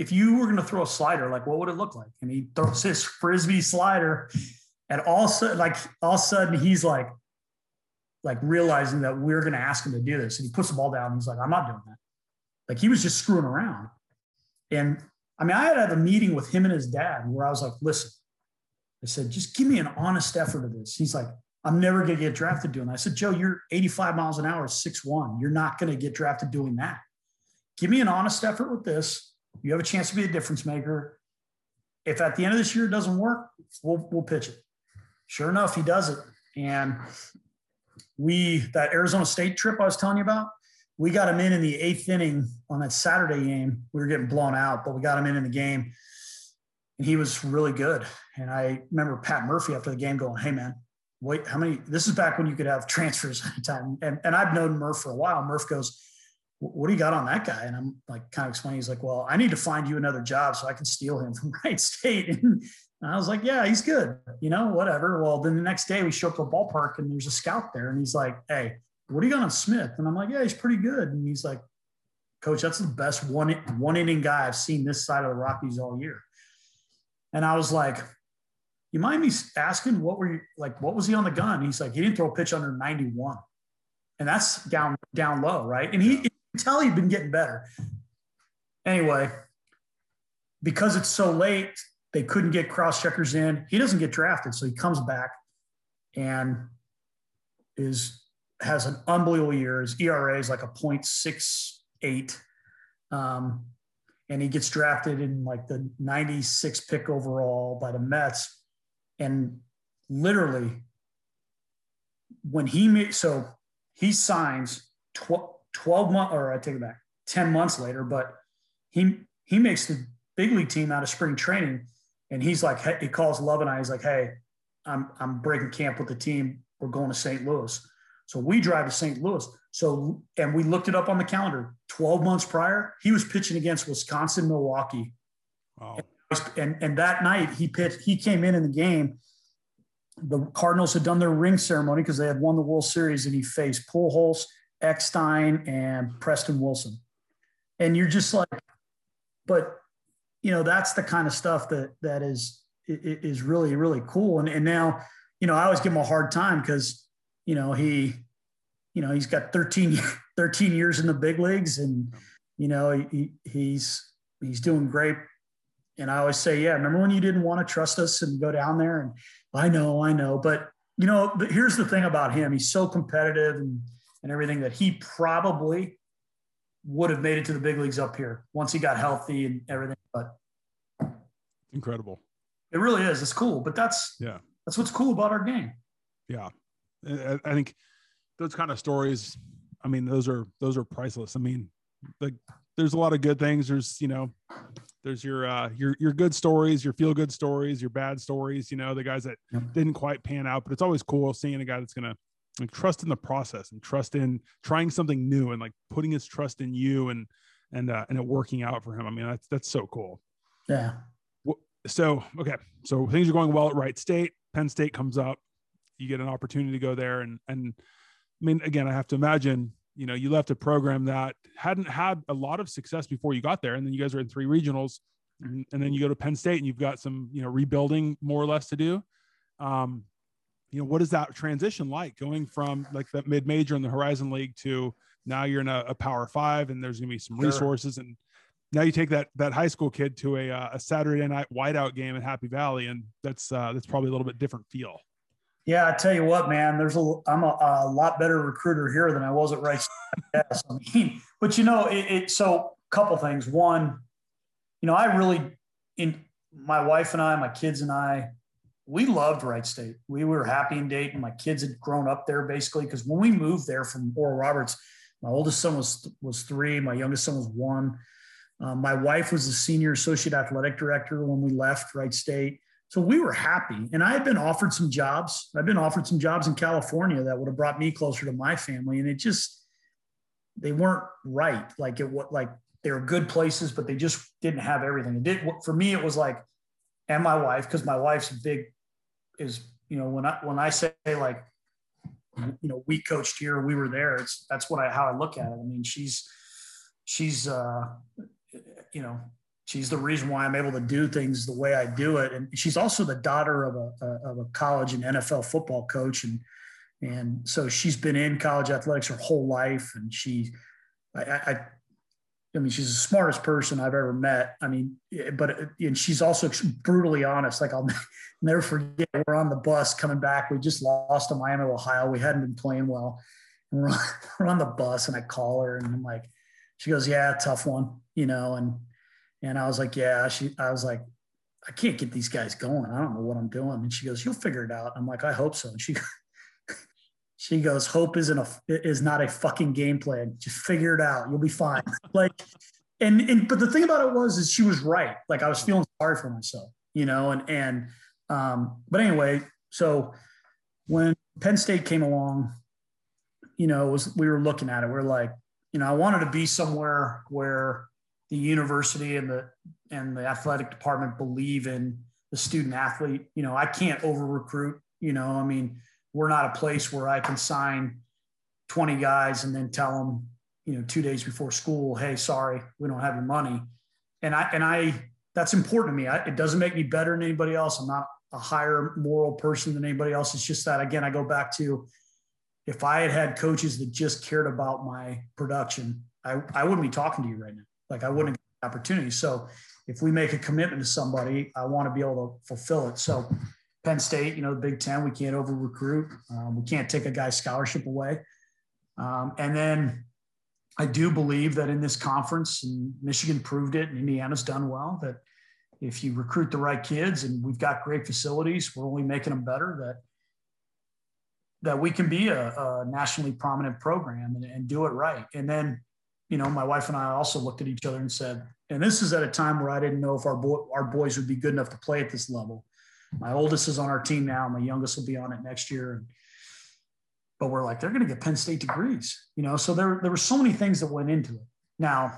if you were going to throw a slider, like what would it look like? And he throws his frisbee slider, and all sudden, like all of a sudden, he's like, like realizing that we're going to ask him to do this, and he puts the ball down. And he's like, I'm not doing that. Like he was just screwing around. And I mean, I had to have a meeting with him and his dad where I was like, listen, I said, just give me an honest effort of this. He's like, I'm never going to get drafted doing that. I said, Joe, you're 85 miles an hour, six one. You're not going to get drafted doing that. Give me an honest effort with this. You have a chance to be a difference maker. If at the end of this year it doesn't work, we'll, we'll pitch it. Sure enough, he does it. And we, that Arizona State trip I was telling you about, we got him in in the eighth inning on that Saturday game. We were getting blown out, but we got him in in the game. And he was really good. And I remember Pat Murphy after the game going, Hey, man, wait, how many? This is back when you could have transfers anytime. And, and I've known Murph for a while. Murph goes, what do you got on that guy? And I'm like, kind of explaining. He's like, well, I need to find you another job so I can steal him from Wright State. And I was like, yeah, he's good. You know, whatever. Well, then the next day we show up to the ballpark and there's a scout there and he's like, hey, what do you got on Smith? And I'm like, yeah, he's pretty good. And he's like, coach, that's the best one, one inning guy I've seen this side of the Rockies all year. And I was like, you mind me asking what were you like, what was he on the gun? He's like, he didn't throw a pitch under 91. And that's down, down low. Right. And he, tell he'd been getting better. Anyway, because it's so late, they couldn't get cross checkers in. He doesn't get drafted, so he comes back and is has an unbelievable year. His ERA is like a 0.68. Um, and he gets drafted in like the 96 pick overall by the Mets. And literally, when he made so he signs 12, 12 months, or I take it back, 10 months later, but he he makes the big league team out of spring training. And he's like, he calls Love and I, he's like, hey, I'm I'm breaking camp with the team. We're going to St. Louis. So we drive to St. Louis. So and we looked it up on the calendar. 12 months prior, he was pitching against Wisconsin, Milwaukee. Wow. And, and that night he pitched, he came in in the game. The Cardinals had done their ring ceremony because they had won the World Series, and he faced Pujols Eckstein and Preston Wilson. And you're just like, but you know, that's the kind of stuff that that is is really, really cool. And and now, you know, I always give him a hard time because, you know, he, you know, he's got 13, 13 years in the big leagues and, you know, he, he's he's doing great. And I always say, yeah, remember when you didn't want to trust us and go down there? And I know, I know, but you know, but here's the thing about him. He's so competitive and and everything that he probably would have made it to the big leagues up here once he got healthy and everything. But incredible. It really is. It's cool. But that's yeah, that's what's cool about our game. Yeah. I think those kind of stories, I mean, those are those are priceless. I mean, like there's a lot of good things. There's, you know, there's your uh your your good stories, your feel good stories, your bad stories, you know, the guys that yep. didn't quite pan out, but it's always cool seeing a guy that's gonna like trust in the process and trust in trying something new and like putting his trust in you and and uh, and it working out for him. I mean, that's that's so cool. Yeah. So okay, so things are going well at Wright State. Penn State comes up. You get an opportunity to go there, and and I mean, again, I have to imagine. You know, you left a program that hadn't had a lot of success before you got there, and then you guys are in three regionals, and, and then you go to Penn State, and you've got some you know rebuilding more or less to do. Um, you know, what is that transition like going from like that mid major in the Horizon League to now you're in a, a Power Five and there's going to be some resources and now you take that that high school kid to a, uh, a Saturday night whiteout game in Happy Valley and that's uh, that's probably a little bit different feel. Yeah, I tell you what, man. There's a I'm a, a lot better recruiter here than I was at Rice. yes, I mean, but you know, it, it so a couple things. One, you know, I really in my wife and I, my kids and I, we loved Wright State. We were happy in Dayton. My kids had grown up there basically because when we moved there from Oral Roberts, my oldest son was was three, my youngest son was one. Um, my wife was the senior associate athletic director when we left Wright State. So we were happy. And I had been offered some jobs. I've been offered some jobs in California that would have brought me closer to my family. And it just, they weren't right. Like it what like they were good places, but they just didn't have everything. It did for me, it was like, and my wife, because my wife's a big is you know when I when I say like you know we coached here we were there it's that's what I how I look at it. I mean she's she's uh you know she's the reason why I'm able to do things the way I do it. And she's also the daughter of a, of a college and NFL football coach. And and so she's been in college athletics her whole life. And she I, I I mean, she's the smartest person I've ever met. I mean, but and she's also brutally honest. Like I'll never forget, we're on the bus coming back. We just lost to Miami, Ohio. We hadn't been playing well. And we're on, we're on the bus, and I call her, and I'm like, she goes, "Yeah, tough one," you know. And and I was like, "Yeah." She, I was like, "I can't get these guys going. I don't know what I'm doing." And she goes, "You'll figure it out." I'm like, "I hope so." And she she goes, "Hope isn't a is not a fucking game plan. Just figure it out. You'll be fine." like, and and but the thing about it was, is she was right. Like I was feeling sorry for myself, you know. And and um, but anyway, so when Penn State came along, you know, was we were looking at it. We're like, you know, I wanted to be somewhere where the university and the and the athletic department believe in the student athlete. You know, I can't over recruit. You know, I mean we're not a place where I can sign 20 guys and then tell them, you know, two days before school, hey, sorry, we don't have your money. And I, and I, that's important to me. I, it doesn't make me better than anybody else. I'm not a higher moral person than anybody else. It's just that, again, I go back to if I had had coaches that just cared about my production, I, I wouldn't be talking to you right now. Like I wouldn't get the opportunity. So if we make a commitment to somebody, I want to be able to fulfill it. So Penn State, you know, the Big Ten, we can't over recruit. Um, we can't take a guy's scholarship away. Um, and then I do believe that in this conference, and Michigan proved it, and Indiana's done well, that if you recruit the right kids and we've got great facilities, we're only making them better, that that we can be a, a nationally prominent program and, and do it right. And then, you know, my wife and I also looked at each other and said, and this is at a time where I didn't know if our boy, our boys would be good enough to play at this level my oldest is on our team now. My youngest will be on it next year. But we're like, they're going to get Penn State degrees, you know. So there, there were so many things that went into it. Now,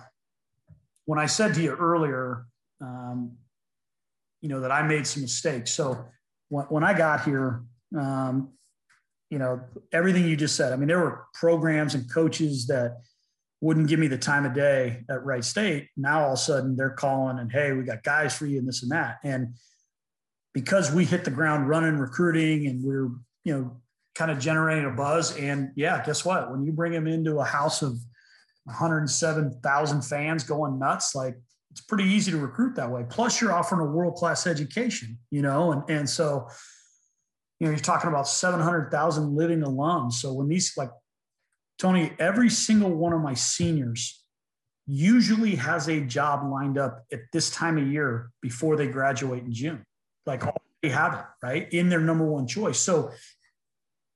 when I said to you earlier, um, you know, that I made some mistakes. So when, when I got here, um, you know, everything you just said. I mean, there were programs and coaches that wouldn't give me the time of day at Wright State. Now all of a sudden they're calling and hey, we got guys for you and this and that. And because we hit the ground running recruiting and we're you know kind of generating a buzz. And yeah guess what? When you bring them into a house of 107000 fans going nuts like it's pretty easy to recruit that way. Plus you're offering a world-class education you know and, and so you know you're talking about 700000 living alums so when these like tony every single one of my seniors usually has a job lined up at this time of year before they graduate in june like already have it right in their number one choice. So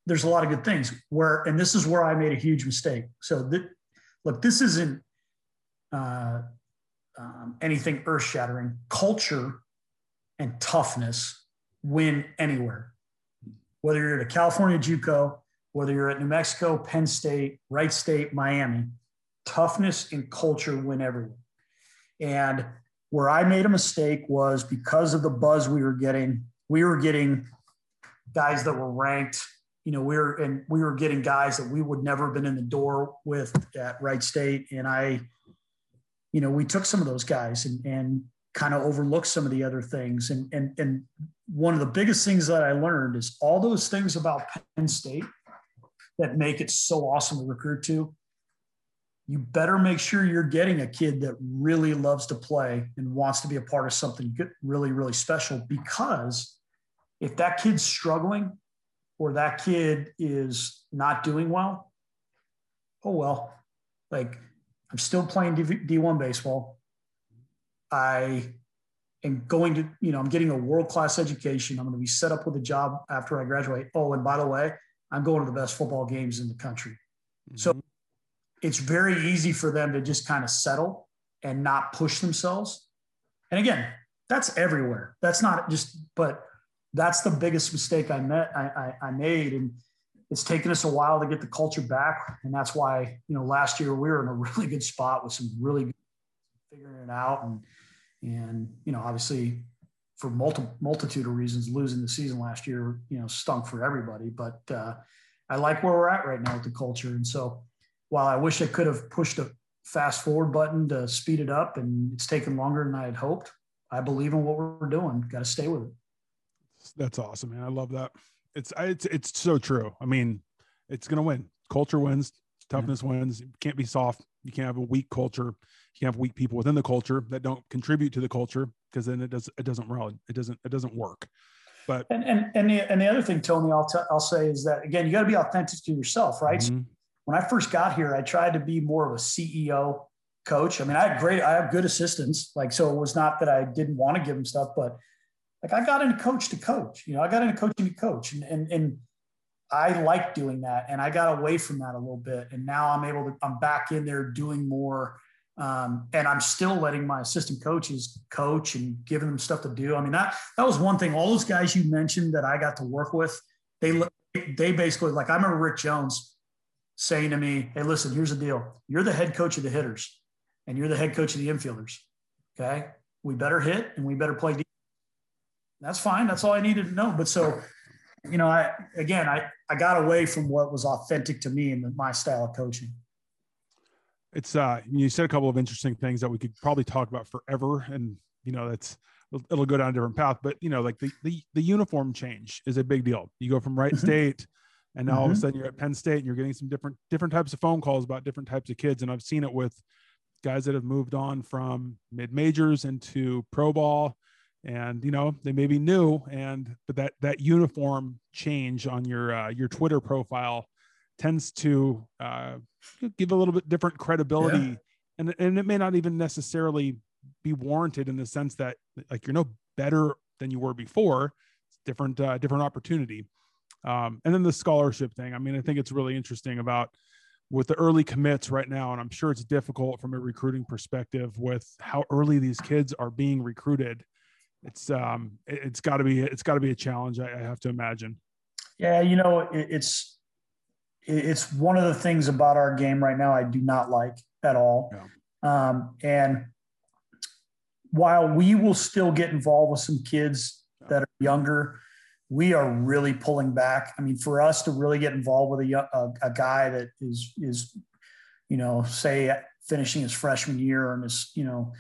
there's a lot of good things where, and this is where I made a huge mistake. So that, look, this isn't uh, um, anything earth shattering. Culture and toughness win anywhere. Whether you're at a California JUCO, whether you're at New Mexico, Penn State, Wright State, Miami, toughness and culture win everywhere. And where I made a mistake was because of the buzz we were getting, we were getting guys that were ranked, you know, we were and we were getting guys that we would never have been in the door with at Wright State. And I, you know, we took some of those guys and, and kind of overlooked some of the other things. And, and, and one of the biggest things that I learned is all those things about Penn State that make it so awesome to recruit to you better make sure you're getting a kid that really loves to play and wants to be a part of something really, really special. Because if that kid's struggling or that kid is not doing well, oh well, like I'm still playing D1 baseball. I am going to, you know, I'm getting a world class education. I'm going to be set up with a job after I graduate. Oh, and by the way, I'm going to the best football games in the country. Mm-hmm. So it's very easy for them to just kind of settle and not push themselves. And again, that's everywhere. That's not just, but that's the biggest mistake I met I, I, I made. And it's taken us a while to get the culture back. And that's why, you know, last year we were in a really good spot with some really good figuring it out. And, and, you know, obviously for multi, multitude of reasons, losing the season last year, you know, stunk for everybody. But uh, I like where we're at right now with the culture. And so while I wish I could have pushed a fast forward button to speed it up and it's taken longer than I had hoped, I believe in what we're doing. Got to stay with it. That's awesome, man. I love that. It's it's it's so true. I mean, it's gonna win. Culture wins. Toughness yeah. wins. You can't be soft. You can't have a weak culture. You can't have weak people within the culture that don't contribute to the culture because then it does it doesn't run. It doesn't it doesn't work. But and and and the, and the other thing, Tony, I'll t- I'll say is that again, you got to be authentic to yourself, right? Mm-hmm. When I first got here, I tried to be more of a CEO coach. I mean, I had great, I have good assistants, like so. It was not that I didn't want to give them stuff, but like I got into coach to coach. You know, I got into coaching to coach, and and and I like doing that, and I got away from that a little bit, and now I'm able to. I'm back in there doing more um, and I'm still letting my assistant coaches coach and giving them stuff to do. I mean, that that was one thing. All those guys you mentioned that I got to work with, they they basically like I remember Rick Jones saying to me, "Hey, listen, here's the deal. You're the head coach of the hitters, and you're the head coach of the infielders. Okay, we better hit and we better play. That's fine. That's all I needed to know. But so, you know, I again, I I got away from what was authentic to me and my style of coaching it's uh you said a couple of interesting things that we could probably talk about forever and you know that's it'll go down a different path but you know like the the, the uniform change is a big deal you go from Wright mm-hmm. state and now mm-hmm. all of a mm-hmm. sudden you're at penn state and you're getting some different different types of phone calls about different types of kids and i've seen it with guys that have moved on from mid majors into pro ball and you know they may be new and but that that uniform change on your uh, your twitter profile tends to uh, give a little bit different credibility yeah. and, and it may not even necessarily be warranted in the sense that like you're no better than you were before it's different uh, different opportunity um, and then the scholarship thing i mean i think it's really interesting about with the early commits right now and i'm sure it's difficult from a recruiting perspective with how early these kids are being recruited it's um it, has got to be it's got to be a challenge I, I, have to imagine yeah you know it, it's it's one of the things about our game right now I do not like at all. Yeah. Um, and while we will still get involved with some kids that are younger, we are really pulling back. I mean, for us to really get involved with a, a, a guy that is is, you know, say finishing his freshman year and is you know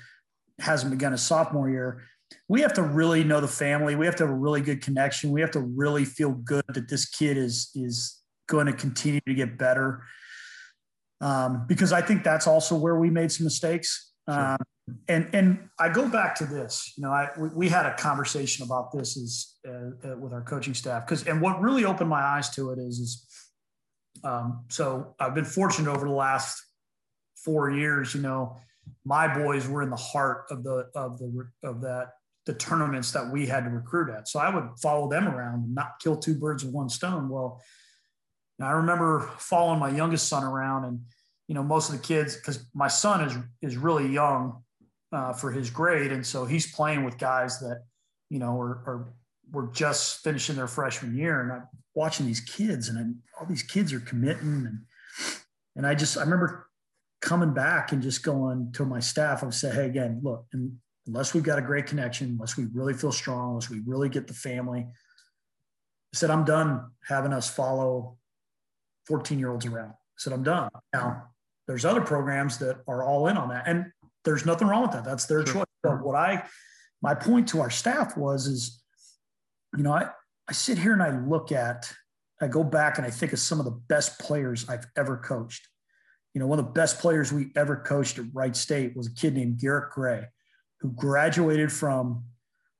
hasn't begun his sophomore year, we have to really know the family. We have to have a really good connection. We have to really feel good that this kid is is going to continue to get better. Um, because I think that's also where we made some mistakes. Sure. Um, and and I go back to this. You know, I we, we had a conversation about this is uh, uh, with our coaching staff because and what really opened my eyes to it is is um, so I've been fortunate over the last four years. You know, my boys were in the heart of the of the of that the tournaments that we had to recruit at. So I would follow them around and not kill two birds with one stone. Well, I remember following my youngest son around, and you know, most of the kids, because my son is is really young uh, for his grade, and so he's playing with guys that you know are, are were just finishing their freshman year, and I'm watching these kids, and I'm, all these kids are committing, and and I just I remember coming back and just going to my staff and say, hey, again, look, unless we've got a great connection, unless we really feel strong, unless we really get the family, I said, I'm done having us follow 14 year olds around. I said, I'm done. Now, there's other programs that are all in on that. And there's nothing wrong with that. That's their sure. choice. But what I, my point to our staff was, is, you know, I, I sit here and I look at, I go back and I think of some of the best players I've ever coached. You know, one of the best players we ever coached at Wright State was a kid named Garrett Gray, who graduated from,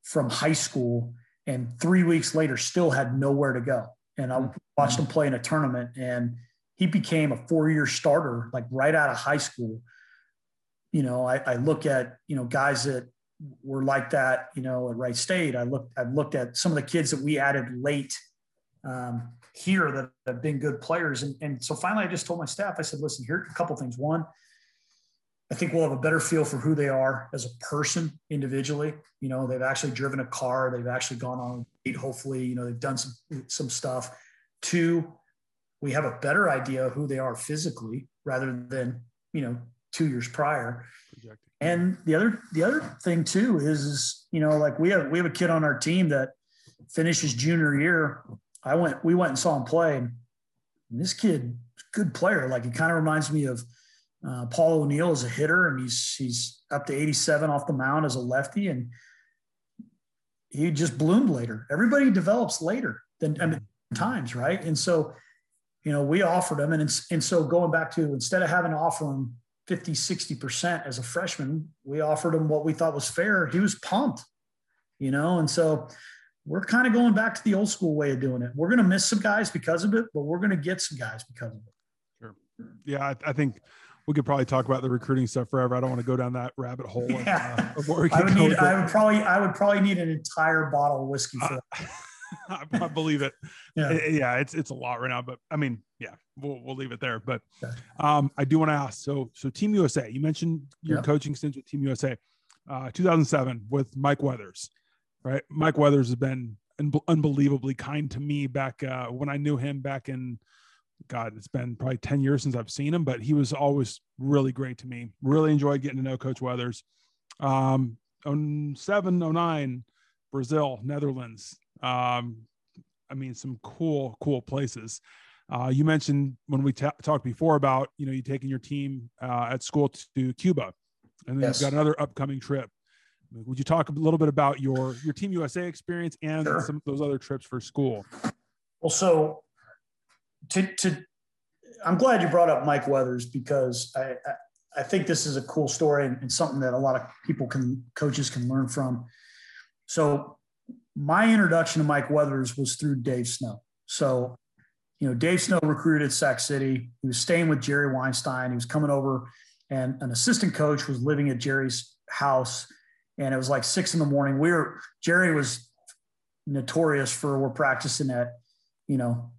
from high school and three weeks later still had nowhere to go and I mm-hmm. watched him play in a tournament, and he became a four-year starter like right out of high school. You know, I, I look at you know guys that were like that, you know, at Wright State. I looked, I've looked at some of the kids that we added late um, here that have been good players, and and so finally, I just told my staff, I said, listen, here a couple things. One, I think we'll have a better feel for who they are as a person individually. You know, they've actually driven a car, they've actually gone on a date, hopefully, you know, they've done some some stuff. Two, we have a better idea of who they are physically rather than, you know, two years prior. And the other the other thing too is, is you know like we have we have a kid on our team that finishes junior year. I went we went and saw him play. And this kid, good player. Like he kind of reminds me of uh, Paul O'Neill as a hitter, and he's he's up to 87 off the mound as a lefty, and he just bloomed later. Everybody develops later than I mean, times, right? And so, you know, we offered him, and and so going back to instead of having to offer him 50, 60% as a freshman, we offered him what we thought was fair. He was pumped, you know, and so we're kind of going back to the old school way of doing it. We're going to miss some guys because of it, but we're going to get some guys because of it. Sure. Yeah, I, I think we could probably talk about the recruiting stuff forever. I don't want to go down that rabbit hole. Yeah. uh, I would need. I would probably. I would probably need an entire bottle of whiskey for. Uh, I, believe it. Yeah. Yeah, it's it's a lot right now, but I mean, yeah, we'll we'll leave it there. But um, I do want to ask. So so Team USA, you mentioned your coaching stints with Team USA, uh, 2007 with Mike Weathers, right? Mike Weathers has been un- unbelievably kind to me back uh, when I knew him back in. God, it's been probably 10 years since I've seen him, but he was always really great to me. Really enjoyed getting to know Coach Weathers. Um, 07, 09, Brazil, Netherlands, um, I mean, some cool, cool places. Uh, you mentioned when we talked before about you know you taking your team uh, at school to Cuba, and then yes. you've got another upcoming trip. Would you talk a little bit about your your Team USA experience and sure. some of those other trips for school? Well, so to to I'm glad you brought up Mike Weathers because I I, I think this is a cool story and, and something that a lot of people can coaches can learn from. So my introduction to Mike Weathers was through Dave Snow. So, you know, Dave Snow recruited Sac City. He was staying with Jerry Weinstein. He was coming over, and an assistant coach was living at Jerry's house. And it was like six in the morning. We were Jerry was notorious for we're practicing at, you know,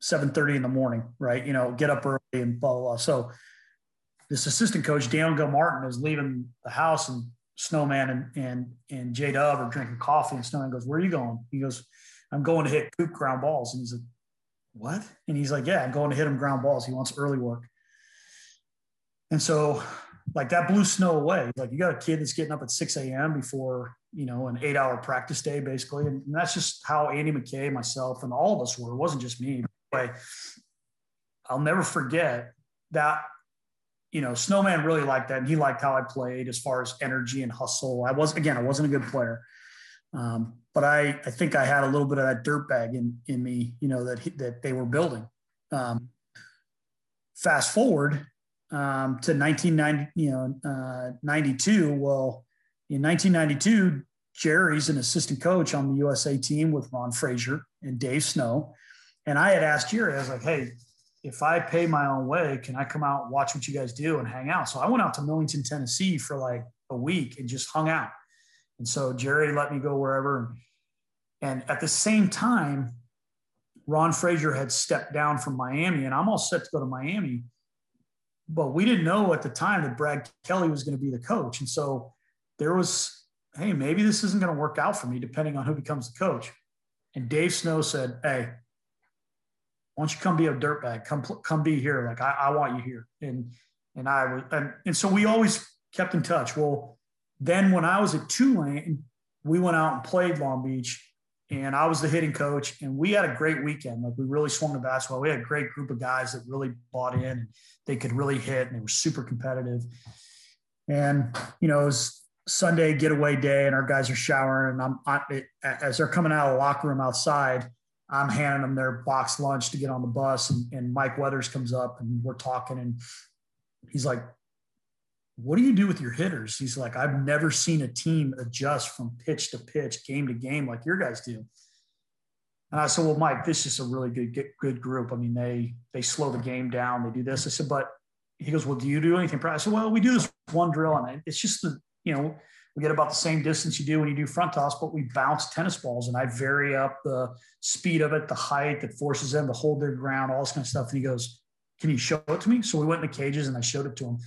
7:30 in the morning, right? You know, get up early and blah blah blah. So this assistant coach, Dan Gilmartin, is leaving the house and Snowman and and and J Dub are drinking coffee, and Snowman goes, "Where are you going?" He goes, "I'm going to hit Coop ground balls." And he's like, "What?" And he's like, "Yeah, I'm going to hit him ground balls. He wants early work." And so, like that blew Snow away. Like you got a kid that's getting up at 6 a.m. before you know an eight-hour practice day, basically, and, and that's just how Andy McKay, myself, and all of us were. It wasn't just me. But I'll never forget that you know, Snowman really liked that. And he liked how I played as far as energy and hustle. I was, again, I wasn't a good player. Um, but I, I think I had a little bit of that dirt bag in, in me, you know, that, he, that they were building. Um, fast forward um, to 1990, you know, uh, 92. Well, in 1992, Jerry's an assistant coach on the USA team with Ron Fraser and Dave Snow. And I had asked Jerry, I was like, hey, if I pay my own way, can I come out and watch what you guys do and hang out? So I went out to Millington, Tennessee for like a week and just hung out. And so Jerry let me go wherever. And at the same time, Ron Fraser had stepped down from Miami, and I'm all set to go to Miami. But we didn't know at the time that Brad Kelly was going to be the coach. And so there was, hey, maybe this isn't going to work out for me, depending on who becomes the coach. And Dave Snow said, hey, don't you come be a dirtbag? Come, come be here. Like I, I want you here. And, and I was, and, and so we always kept in touch. Well, then when I was at Tulane, we went out and played Long Beach and I was the hitting coach and we had a great weekend. Like we really swung the basketball. We had a great group of guys that really bought in and they could really hit and they were super competitive. And, you know, it was Sunday getaway day and our guys are showering and I'm, I, as they're coming out of the locker room outside, I'm handing them their box lunch to get on the bus, and, and Mike Weathers comes up and we're talking, and he's like, "What do you do with your hitters?" He's like, "I've never seen a team adjust from pitch to pitch, game to game, like your guys do." And I said, "Well, Mike, this is a really good good group. I mean, they they slow the game down, they do this." I said, "But," he goes, "Well, do you do anything?" I said, "Well, we do this one drill, and it's just the you know." We get about the same distance you do when you do front toss, but we bounce tennis balls and I vary up the speed of it, the height that forces them to hold their ground, all this kind of stuff. And he goes, Can you show it to me? So we went in the cages and I showed it to him.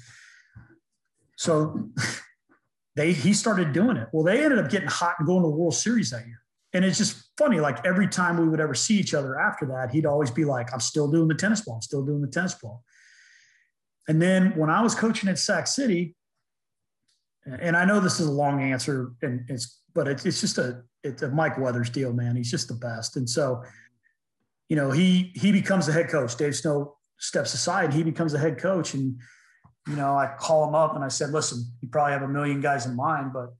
So they he started doing it. Well, they ended up getting hot and going to the World Series that year. And it's just funny, like every time we would ever see each other after that, he'd always be like, I'm still doing the tennis ball, I'm still doing the tennis ball. And then when I was coaching at Sac City, and I know this is a long answer, and it's but it's, it's just a it's a Mike Weathers deal, man. He's just the best. And so, you know, he he becomes the head coach. Dave Snow steps aside. He becomes the head coach, and you know, I call him up and I said, "Listen, you probably have a million guys in mind, but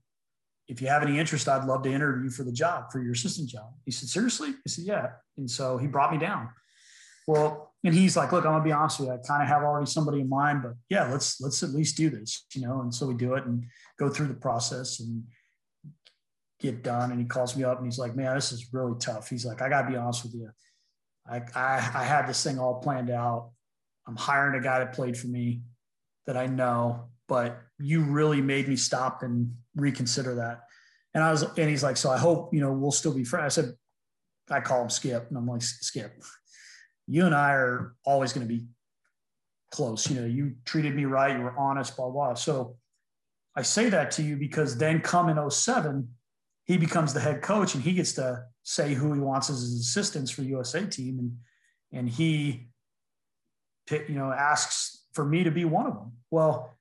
if you have any interest, I'd love to interview you for the job for your assistant job." He said, "Seriously?" I said, "Yeah." And so he brought me down. Well, and he's like, "Look, I'm gonna be honest with you. I kind of have already somebody in mind, but yeah, let's let's at least do this, you know." And so we do it and go through the process and get done. And he calls me up and he's like, man, this is really tough. He's like, I gotta be honest with you. I, I, I had this thing all planned out. I'm hiring a guy that played for me that I know, but you really made me stop and reconsider that. And I was, and he's like, so I hope, you know, we'll still be friends. I said, I call him Skip and I'm like, Skip, you and I are always going to be close. You know, you treated me right. You were honest, blah, blah. So I say that to you because then come in 07, he becomes the head coach and he gets to say who he wants as his assistants for USA team. And, and he, you know, asks for me to be one of them. Well,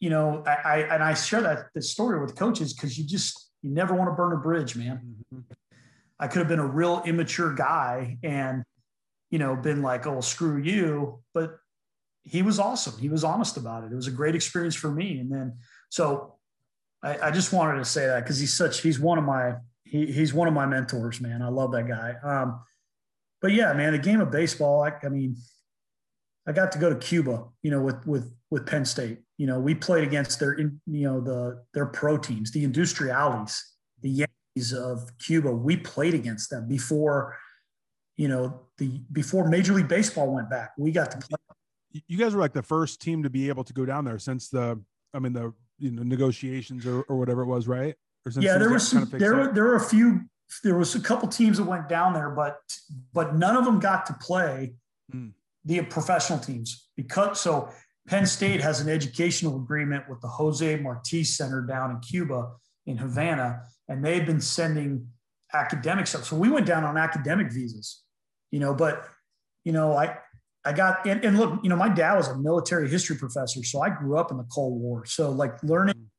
you know, I, I and I share that this story with coaches because you just, you never want to burn a bridge, man. Mm-hmm. I could have been a real immature guy and, you know, been like, oh, screw you. But he was awesome. He was honest about it. It was a great experience for me. And then, so I, I just wanted to say that because he's such he's one of my he, he's one of my mentors, man. I love that guy. Um, but yeah, man, the game of baseball. I, I mean, I got to go to Cuba, you know, with with with Penn State. You know, we played against their, you know, the their pro teams, the Industriales, the Yankees of Cuba. We played against them before, you know, the before Major League Baseball went back. We got to play. You guys were like the first team to be able to go down there since the, I mean, the you know negotiations or, or whatever it was, right? yeah, there was some, there were there were a few there was a couple teams that went down there, but but none of them got to play mm. the professional teams because so Penn State has an educational agreement with the Jose Marti Center down in Cuba in Havana, and they've been sending academic stuff. So we went down on academic visas, you know, but you know, I I got and, and, look, you know, my dad was a military history professor, so I grew up in the Cold War. So like learning,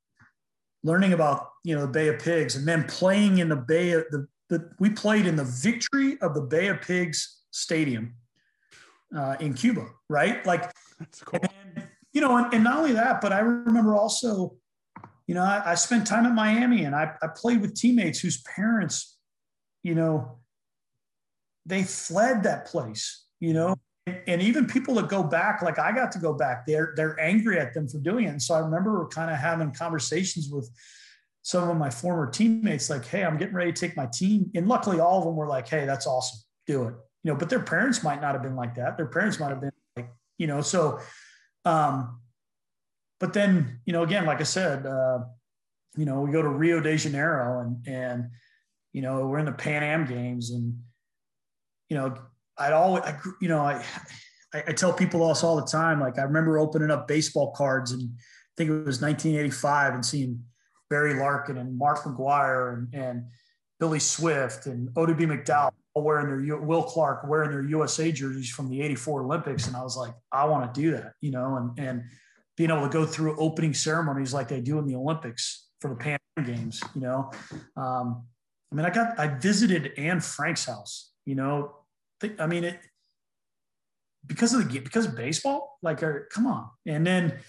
learning about you know the Bay of Pigs, and then playing in the Bay of the, the we played in the victory of the Bay of Pigs Stadium uh, in Cuba, right? Like, cool. and, you know, and, and, not only that, but I remember also, you know, I, I spent time at Miami, and I, I played with teammates whose parents, you know, they fled that place, you know and even people that go back, like I got to go back, they're they're angry at them for doing it. And so I remember kind of having conversations with some of my former teammates, like, "Hey, I'm getting ready to take my team," and luckily all of them were like, "Hey, that's awesome, do it." You know, but their parents might not have been like that. Their parents might have been like, you know, so. Um, but then, you know, again, like I said, uh, you know, we go to Rio de Janeiro and and you know we're in the Pan Am games and you know I'd always, I, you know, I, I tell people this all the time. Like I remember opening up baseball cards and I think it was 1985 and seeing Barry Larkin and Mark McGwire and, and Billy Swift and Oddibe McDowell wearing their Will Clark wearing their USA jerseys from the 84 Olympics. And I was like, I want to do that, you know, and, and being able to go through opening ceremonies like they do in the Olympics for the Pan games, you know. Um, I mean, I got, I visited Anne Frank's house, you know, I mean, it because of the because of baseball. Like, uh, come on. And then,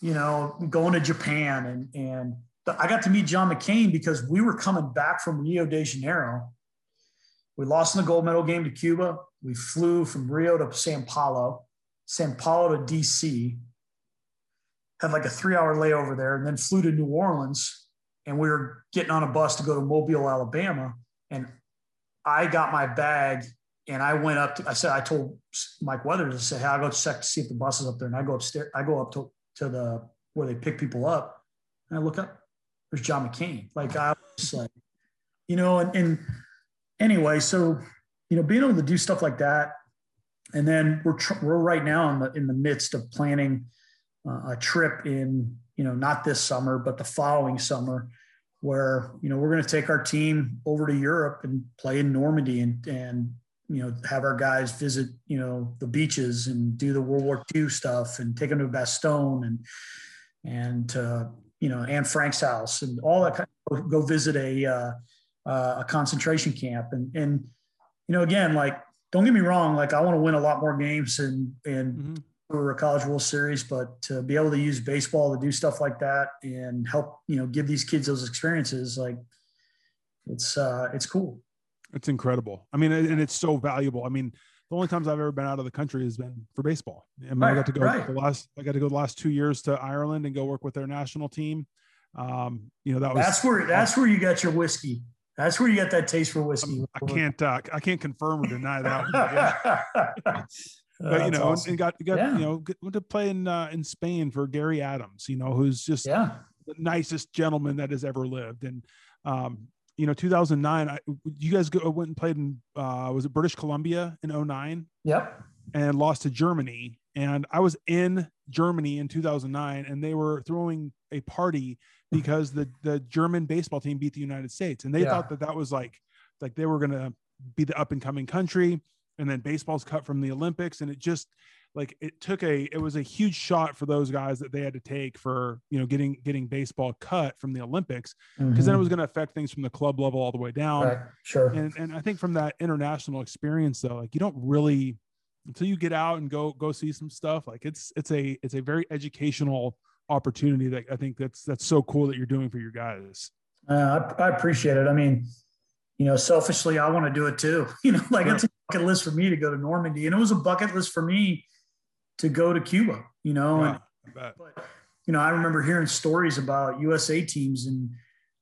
you know, going to Japan and and I got to meet John McCain because we were coming back from Rio de Janeiro. We lost in the gold medal game to Cuba. We flew from Rio to Sao Paulo, Sao Paulo to DC. Had like a three-hour layover there, and then flew to New Orleans. And we were getting on a bus to go to Mobile, Alabama. And I got my bag and I went up to, I said, I told Mike Weathers, I said, hey, I'll go check to see if the bus is up there. And I go upstairs, I go up to, to the, where they pick people up and I look up, there's John McCain. Like I was like, you know, and, and anyway, so, you know, being able to do stuff like that. And then we're, tr- we're right now in the, in the midst of planning uh, a trip in, you know, not this summer, but the following summer where, you know, we're going to take our team over to Europe and play in Normandy and, and you know, have our guys visit, you know, the beaches and do the World War II stuff and take them to Bastogne and, and, uh, you know, Anne Frank's house and all that kind of go visit a, uh, uh, a concentration camp. And, and, you know, again, like, don't get me wrong. Like I want to win a lot more games and, and mm-hmm. For a college world series, but to be able to use baseball to do stuff like that and help, you know, give these kids those experiences, like it's, uh, it's cool. It's incredible. I mean, and it's so valuable. I mean, the only times I've ever been out of the country has been for baseball. I mean, right, I got to go right. the last, I got to go the last two years to Ireland and go work with their national team. Um, you know, that was, that's where, that's where you got your whiskey. That's where you got that taste for whiskey. I can't, uh, I can't confirm or deny that. but you know, awesome. and got, got, yeah. you know, went to play in, uh, in Spain for Gary Adams, you know, who's just yeah. the nicest gentleman that has ever lived. And, um, you know 2009 I, you guys go, went and played in uh, was it british columbia in 09 yep and lost to germany and i was in germany in 2009 and they were throwing a party because the the german baseball team beat the united states and they yeah. thought that that was like like they were going to be the up and coming country and then baseball's cut from the olympics and it just like it took a it was a huge shot for those guys that they had to take for you know getting getting baseball cut from the olympics because mm-hmm. then it mm-hmm. was going to affect things from the club level all the way down right. sure and, and i think from that international experience though like you don't really until you get out and go go see some stuff like it's it's a it's a very educational opportunity that i think that's that's so cool that you're doing for your guys uh, I, I appreciate it i mean you know selfishly i want to do it too you know like sure. it's bucket list for me to go to normandy and it was a bucket list for me to go to Cuba, you know. Yeah, and, but, you know, I remember hearing stories about USA teams and,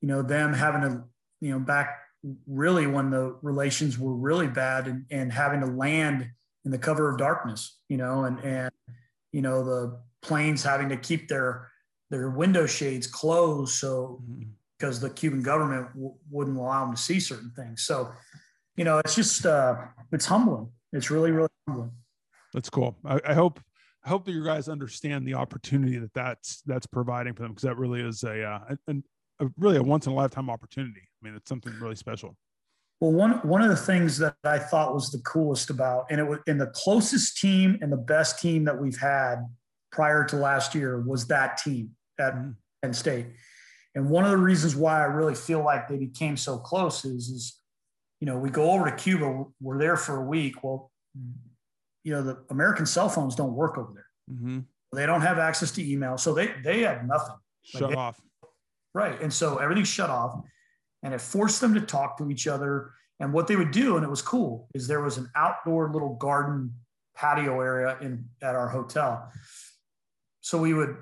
you know, them having to, you know, back really when the relations were really bad and, and having to land in the cover of darkness, you know, and, and, you know, the planes having to keep their, their window shades closed. So, mm-hmm. because the Cuban government w- wouldn't allow them to see certain things. So, you know, it's just, uh, it's humbling. It's really, really humbling. That's cool. I, I hope I hope that you guys understand the opportunity that that's that's providing for them because that really is a, uh, a, a really a once in a lifetime opportunity. I mean, it's something really special. Well, one one of the things that I thought was the coolest about, and it was in the closest team and the best team that we've had prior to last year was that team at mm-hmm. Penn State. And one of the reasons why I really feel like they became so close is, is you know, we go over to Cuba, we're there for a week. Well, you know, the American cell phones don't work over there. Mm-hmm. They don't have access to email. So they, they have nothing. Shut like they, off. Right. And so everything's shut off and it forced them to talk to each other. And what they would do, and it was cool, is there was an outdoor little garden patio area in at our hotel. So we would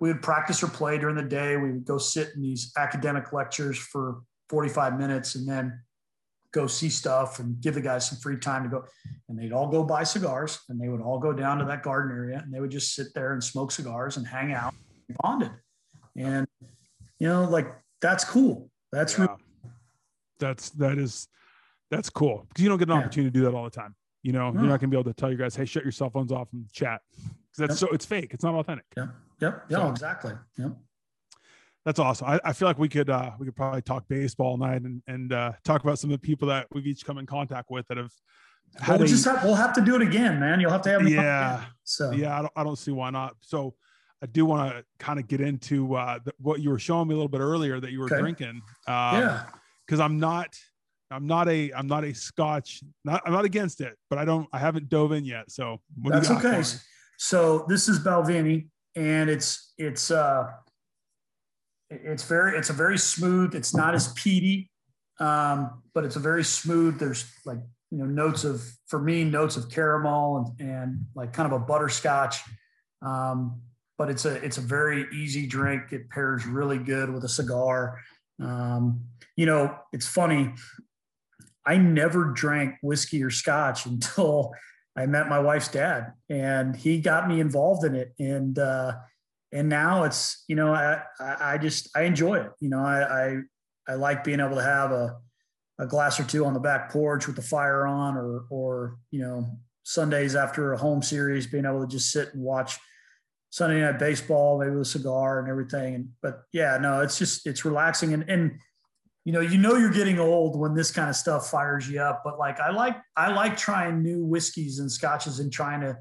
we would practice or play during the day. We would go sit in these academic lectures for 45 minutes and then go see stuff and give the guys some free time to go. And they'd all go buy cigars and they would all go down to that garden area and they would just sit there and smoke cigars and hang out and bonded. And, you know, like that's cool. That's yeah. really- that's, that is, that's cool. Cause you don't get an yeah. opportunity to do that all the time. You know, no. you're not gonna be able to tell your guys, Hey, shut your cell phones off and chat. Cause that's yep. so it's fake. It's not authentic. Yeah. Yep. Yeah, so, exactly. Yep that's awesome. I, I, feel like we could uh, we could probably talk baseball all night and and uh, talk about some of the people that we've each come in contact with that have. Had we'll, a, just have, we'll have to do it again, man. You'll have to have yeah. So yeah, I don't, I don't see why not. So I do want to kind of get into uh, the, what you were showing me a little bit earlier that you were okay. drinking. Um, yeah. Because I'm not, I'm not a, I'm not a Scotch. Not, I'm not against it, but I don't, I haven't dove in yet. So that's okay. So this is Balvenie, and it's it's uh it's very it's a very smooth it's not as peaty um, but it's a very smooth there's like you know notes of for me notes of caramel and, and like kind of a butterscotch um, but it's a it's a very easy drink. It pairs really good with a cigar. Um, you know it's funny i never drank whiskey or scotch until i met my wife's dad and he got me involved in it and uh, and now it's you know I I just I enjoy it. You know I I, I like being able to have a a glass or two on the back porch with the fire on, or or you know Sundays after a home series, being able to just sit and watch Sunday night baseball, maybe with a cigar and everything. And but yeah, no, it's just it's relaxing and and you know, you know you're getting old when this kind of stuff fires you up. But like I like I like trying new whiskeys and scotches and trying to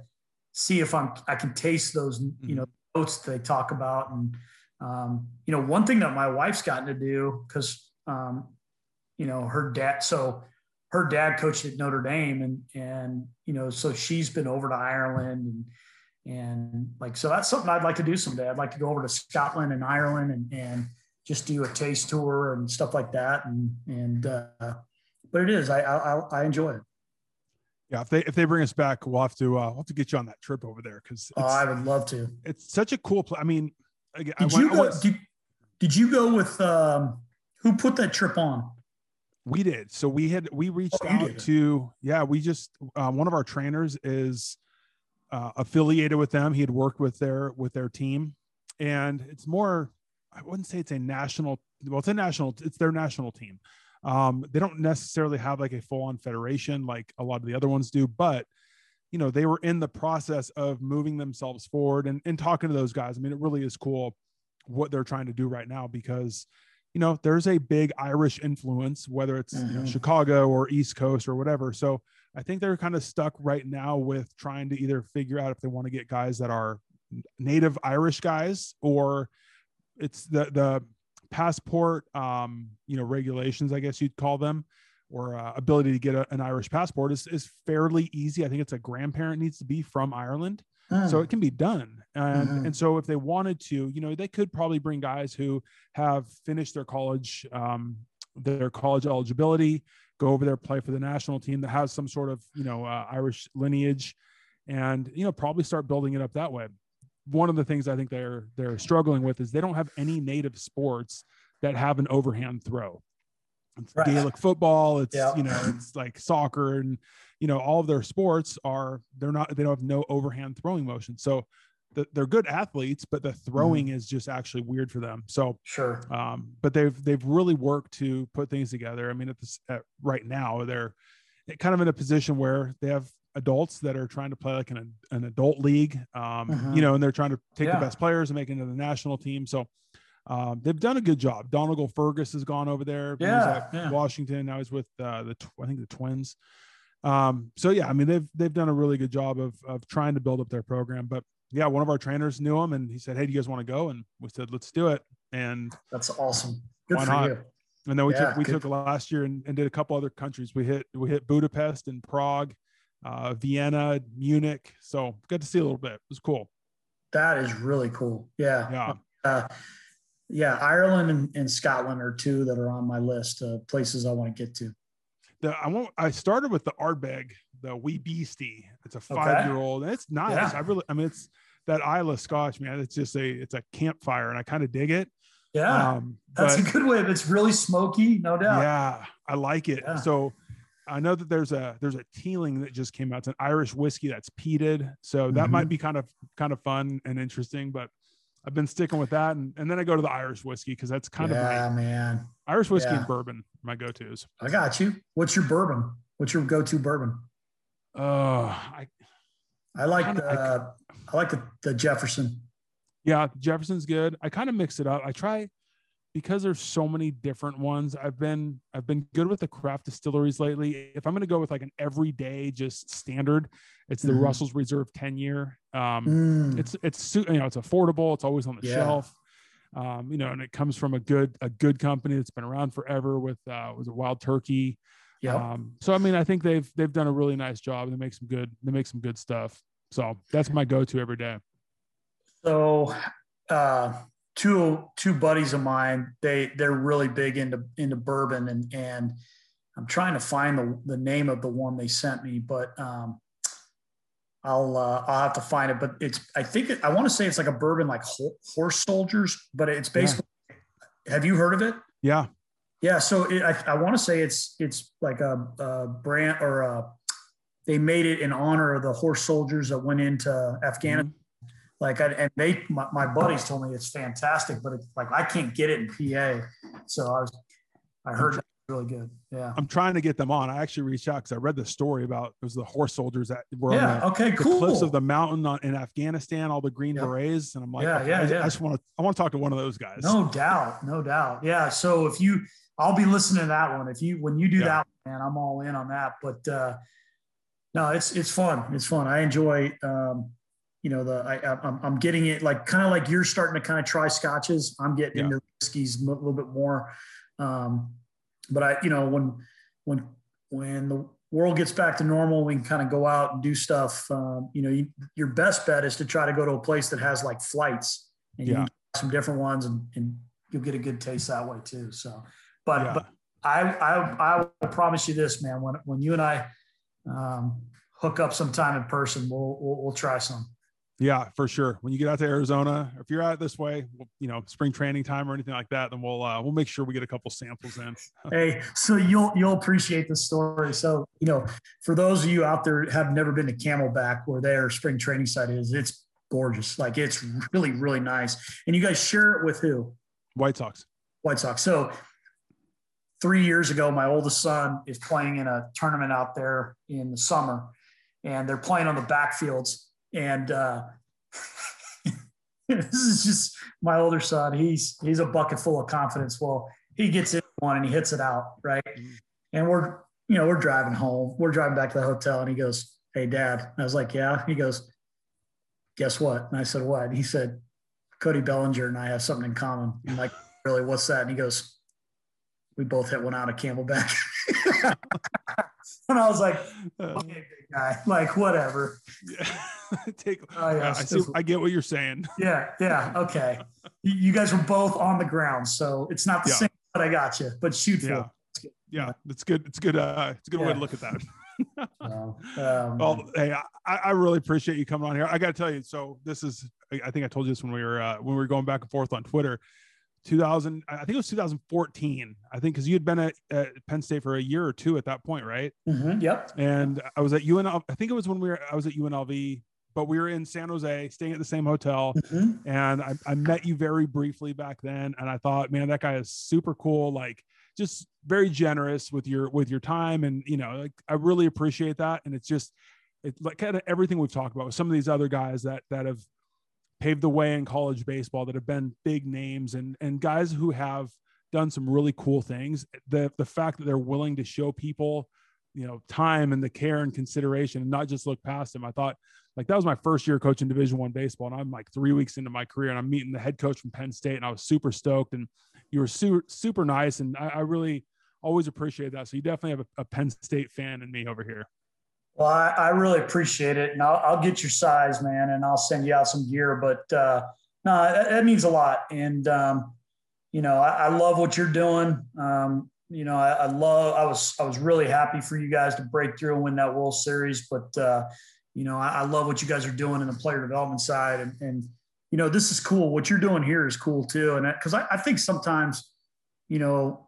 see if I'm I can taste those, you know, mm-hmm. Notes they talk about. And um, you know, one thing that my wife's gotten to do, because um, you know, her dad so her dad coached at Notre Dame and and you know, so she's been over to Ireland and and like so that's something I'd like to do someday. I'd like to go over to Scotland and Ireland and and just do a taste tour and stuff like that. And and uh, but it is I I, I enjoy it. Yeah, if they if they bring us back, we'll have to uh, we'll have to get you on that trip over there because oh, I would love to. It's such a cool place. I mean, did I, you go, did, did you go with um, who put that trip on? We did. So we had we reached oh, out to yeah. We just uh, one of our trainers is uh, affiliated with them. He had worked with their with their team, and it's more. I wouldn't say it's a national. Well, it's a national. It's their national team. Um, they don't necessarily have like a full on federation like a lot of the other ones do, but you know they were in the process of moving themselves forward and, and talking to those guys. I mean, it really is cool what they're trying to do right now because you know there's a big Irish influence, whether it's mm-hmm. you know, mm-hmm. Chicago or East Coast or whatever. So I think they're kind of stuck right now with trying to either figure out if they want to get guys that are native Irish guys or it's the the passport um you know regulations I guess you'd call them or uh, ability to get a, an Irish passport is is fairly easy. I think it's a grandparent needs to be from Ireland. So it can be done. And, mm-hmm. and so if they wanted to, you know, they could probably bring guys who have finished their college, um, their college eligibility, go over there, play for the national team that has some sort of, you know, uh, Irish lineage and, you know, probably start building it up that way. One of the things I think they're, they're struggling with is they don't have any native sports that have an overhand throw. It's right. Gaelic football. It's, yeah. you know, it's like soccer and, you know, all of their sports are, they're not, they don't have no overhand throwing motion. So the, they're good athletes, but the throwing mm. is just actually weird for them. So sure. Um, but they've they've really worked to put things together. I mean, at this at, right now they're kind of in a position where they have adults that are trying to play like an an adult league, um, mm-hmm. you know, and they're trying to take yeah. the best players and make it into the national team. So um, they've done a good job. Donegal Fergus has gone over there. Yeah, yeah. Washington. Now he's with uh, the I think the Twins. Um, so yeah, I mean they've they've done a really good job of of trying to build up their program. But yeah, one of our trainers knew him and he said, Hey, do you guys want to go? And we said, let's do it. And that's awesome. Good why not? You. And then we yeah, took, we good. took last year and, and, did a couple other countries. We hit, we hit Budapest and Prague, uh, Vienna, Munich. So got to see a little bit. It was cool. That is really cool. Yeah. Yeah. Uh, yeah. Ireland and, and, Scotland are two that are on my list of places I want to get to. The, I want, I started with the Ardbeg the wee beastie. It's a five year old. And it's nice. Yeah. I really, I mean, it's that Islay Scotch, man. It's just a, it's a campfire, and I kind of dig it. Yeah, um, that's but, a good way. It's really smoky, no doubt. Yeah, I like it. Yeah. So I know that there's a there's a Teeling that just came out. It's an Irish whiskey that's peated, so that mm-hmm. might be kind of kind of fun and interesting. But I've been sticking with that, and, and then I go to the Irish whiskey because that's kind yeah, of my man Irish whiskey yeah. and bourbon my go tos. I got you. What's your bourbon? What's your go to bourbon? Uh, I I like the I, I like the, the Jefferson. Yeah, Jefferson's good. I kind of mix it up. I try because there's so many different ones. I've been I've been good with the craft distilleries lately. If I'm going to go with like an everyday just standard, it's the mm. Russell's Reserve 10 year. Um, mm. It's it's you know it's affordable. It's always on the yeah. shelf. Um, you know, and it comes from a good a good company that's been around forever with uh, was a Wild Turkey. Yeah. Um, so I mean, I think they've they've done a really nice job. They make some good they make some good stuff. So that's my go-to every day. So uh two two buddies of mine, they they're really big into into bourbon and and I'm trying to find the, the name of the one they sent me, but um I'll uh, I'll have to find it. But it's I think it, I want to say it's like a bourbon like horse soldiers, but it's basically. Yeah. Have you heard of it? Yeah. Yeah, so it, I, I want to say it's it's like a, a brand or a, they made it in honor of the horse soldiers that went into Afghanistan. Mm-hmm. Like, I, and they my, my, buddies told me it's fantastic, but it's like I can't get it in PA. So I was I heard really good. Yeah. I'm trying to get them on. I actually reached out because I read the story about it was the horse soldiers that were yeah, on the, okay, the cool. cliffs of the mountain on, in Afghanistan, all the green yep. berets. And I'm like, yeah, yeah, I, yeah. I just want to I want to talk to one of those guys. No doubt. No doubt. Yeah. So if you I'll be listening to that one. If you when you do yeah. that, man, I'm all in on that. But uh, no, it's it's fun. It's fun. I enjoy. Um, you know, the I, I'm, I'm getting it like kind of like you're starting to kind of try scotches. I'm getting yeah. into whiskeys a little bit more. Um, but I, you know, when when when the world gets back to normal, we can kind of go out and do stuff. Um, you know, you, your best bet is to try to go to a place that has like flights and yeah. some different ones, and, and you'll get a good taste that way too. So, but yeah. but I I I will promise you this, man. When when you and I um, hook up sometime in person, we'll, we'll we'll try some. Yeah, for sure. When you get out to Arizona, if you're out this way, you know, spring training time or anything like that, then we'll uh, we'll make sure we get a couple samples in. hey, so you'll you'll appreciate the story. So you know, for those of you out there have never been to Camelback, where their spring training site is, it's gorgeous. Like it's really really nice. And you guys share it with who? White Sox. White Sox. So three years ago, my oldest son is playing in a tournament out there in the summer, and they're playing on the backfields and uh, this is just my older son. He's he's a bucket full of confidence. Well, he gets in one and he hits it out, right? Mm-hmm. And we're you know we're driving home. We're driving back to the hotel, and he goes, "Hey, Dad." And I was like, "Yeah." He goes, "Guess what?" And I said, "What?" And he said, "Cody Bellinger and I have something in common." I'm like, "Really? What's that?" And he goes, "We both hit one out of Camelback." and I was like, uh. "Okay, big guy. Like, whatever." Yeah. take. Oh, yeah, I, see, I get what you're saying. Yeah, yeah, okay. you guys were both on the ground, so it's not the yeah. same. But I got you. But shoot yeah. Yeah, it's good. It's good. Uh, it's a good way to look at that. um, well, hey, I, I really appreciate you coming on here. I got to tell you, so this is, I think I told you this when we were uh, when we were going back and forth on Twitter. 2000, I think it was 2014. I think because you had been at, at, Penn State for a year or two at that point, right? Mm-hmm, yep. And I was at UNLV. I think it was when we were. I was at UNLV but we were in San Jose, staying at the same hotel, mm-hmm. and I, I met you very briefly back then, and I thought, man, that guy is super cool, like just very generous with your with your time, and you know, like I really appreciate that, and it's just it's like kind of everything we've talked about with some of these other guys that that have paved the way in college baseball that have been big names and and guys who have done some really cool things. The the fact that they're willing to show people you know time and the care and consideration and not just look past them. I thought like that was my first year coaching division one baseball and i'm like three weeks into my career and i'm meeting the head coach from penn state and i was super stoked and you were super super nice and i, I really always appreciate that. So you definitely have a, a penn state fan in me over here well I, I really appreciate it and I'll, I'll, get your size man and i'll send you out some gear but uh no that, that means a lot and um you know I, I love what you're doing um you know, I, I, love. I was I was really happy for you guys to break through and win that World Series, but uh, you know, I, I, love what you guys are doing in the player development side. And, and, you know, this is cool. What you're doing here is cool too. And because I, I, think sometimes, you know,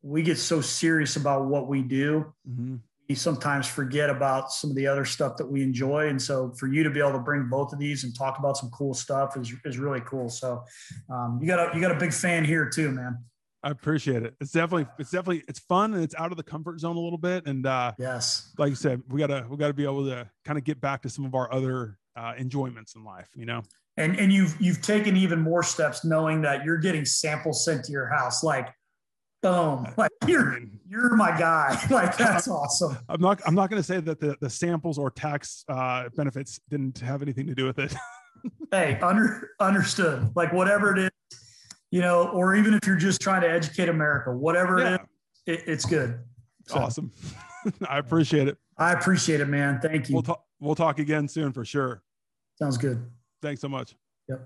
we get so serious about what we do. Mm-hmm. We sometimes forget about some of the other stuff that we enjoy. And so for you to be able to bring both of these and talk about some cool stuff is, is really cool. So um, you got a, you got a big fan here too, man. I appreciate it. It's definitely it's definitely it's fun and it's out of the comfort zone a little bit. And uh yes, like you said, we gotta we gotta be able to kind of get back to some of our other uh, enjoyments in life, you know. And and you've you've taken even more steps knowing that you're getting samples sent to your house. Like boom, like you're you're my guy. Like that's awesome. I'm not I'm not gonna say that the, the samples or tax uh benefits didn't have anything to do with it. hey, under understood. Like whatever it is you know, or even if you're just trying to educate America, whatever yeah. it is, it, it's good. So, awesome. I appreciate it. I appreciate it, man. Thank you. We'll, talk. we'll talk again soon for sure. Sounds good. Thanks so much. Yep.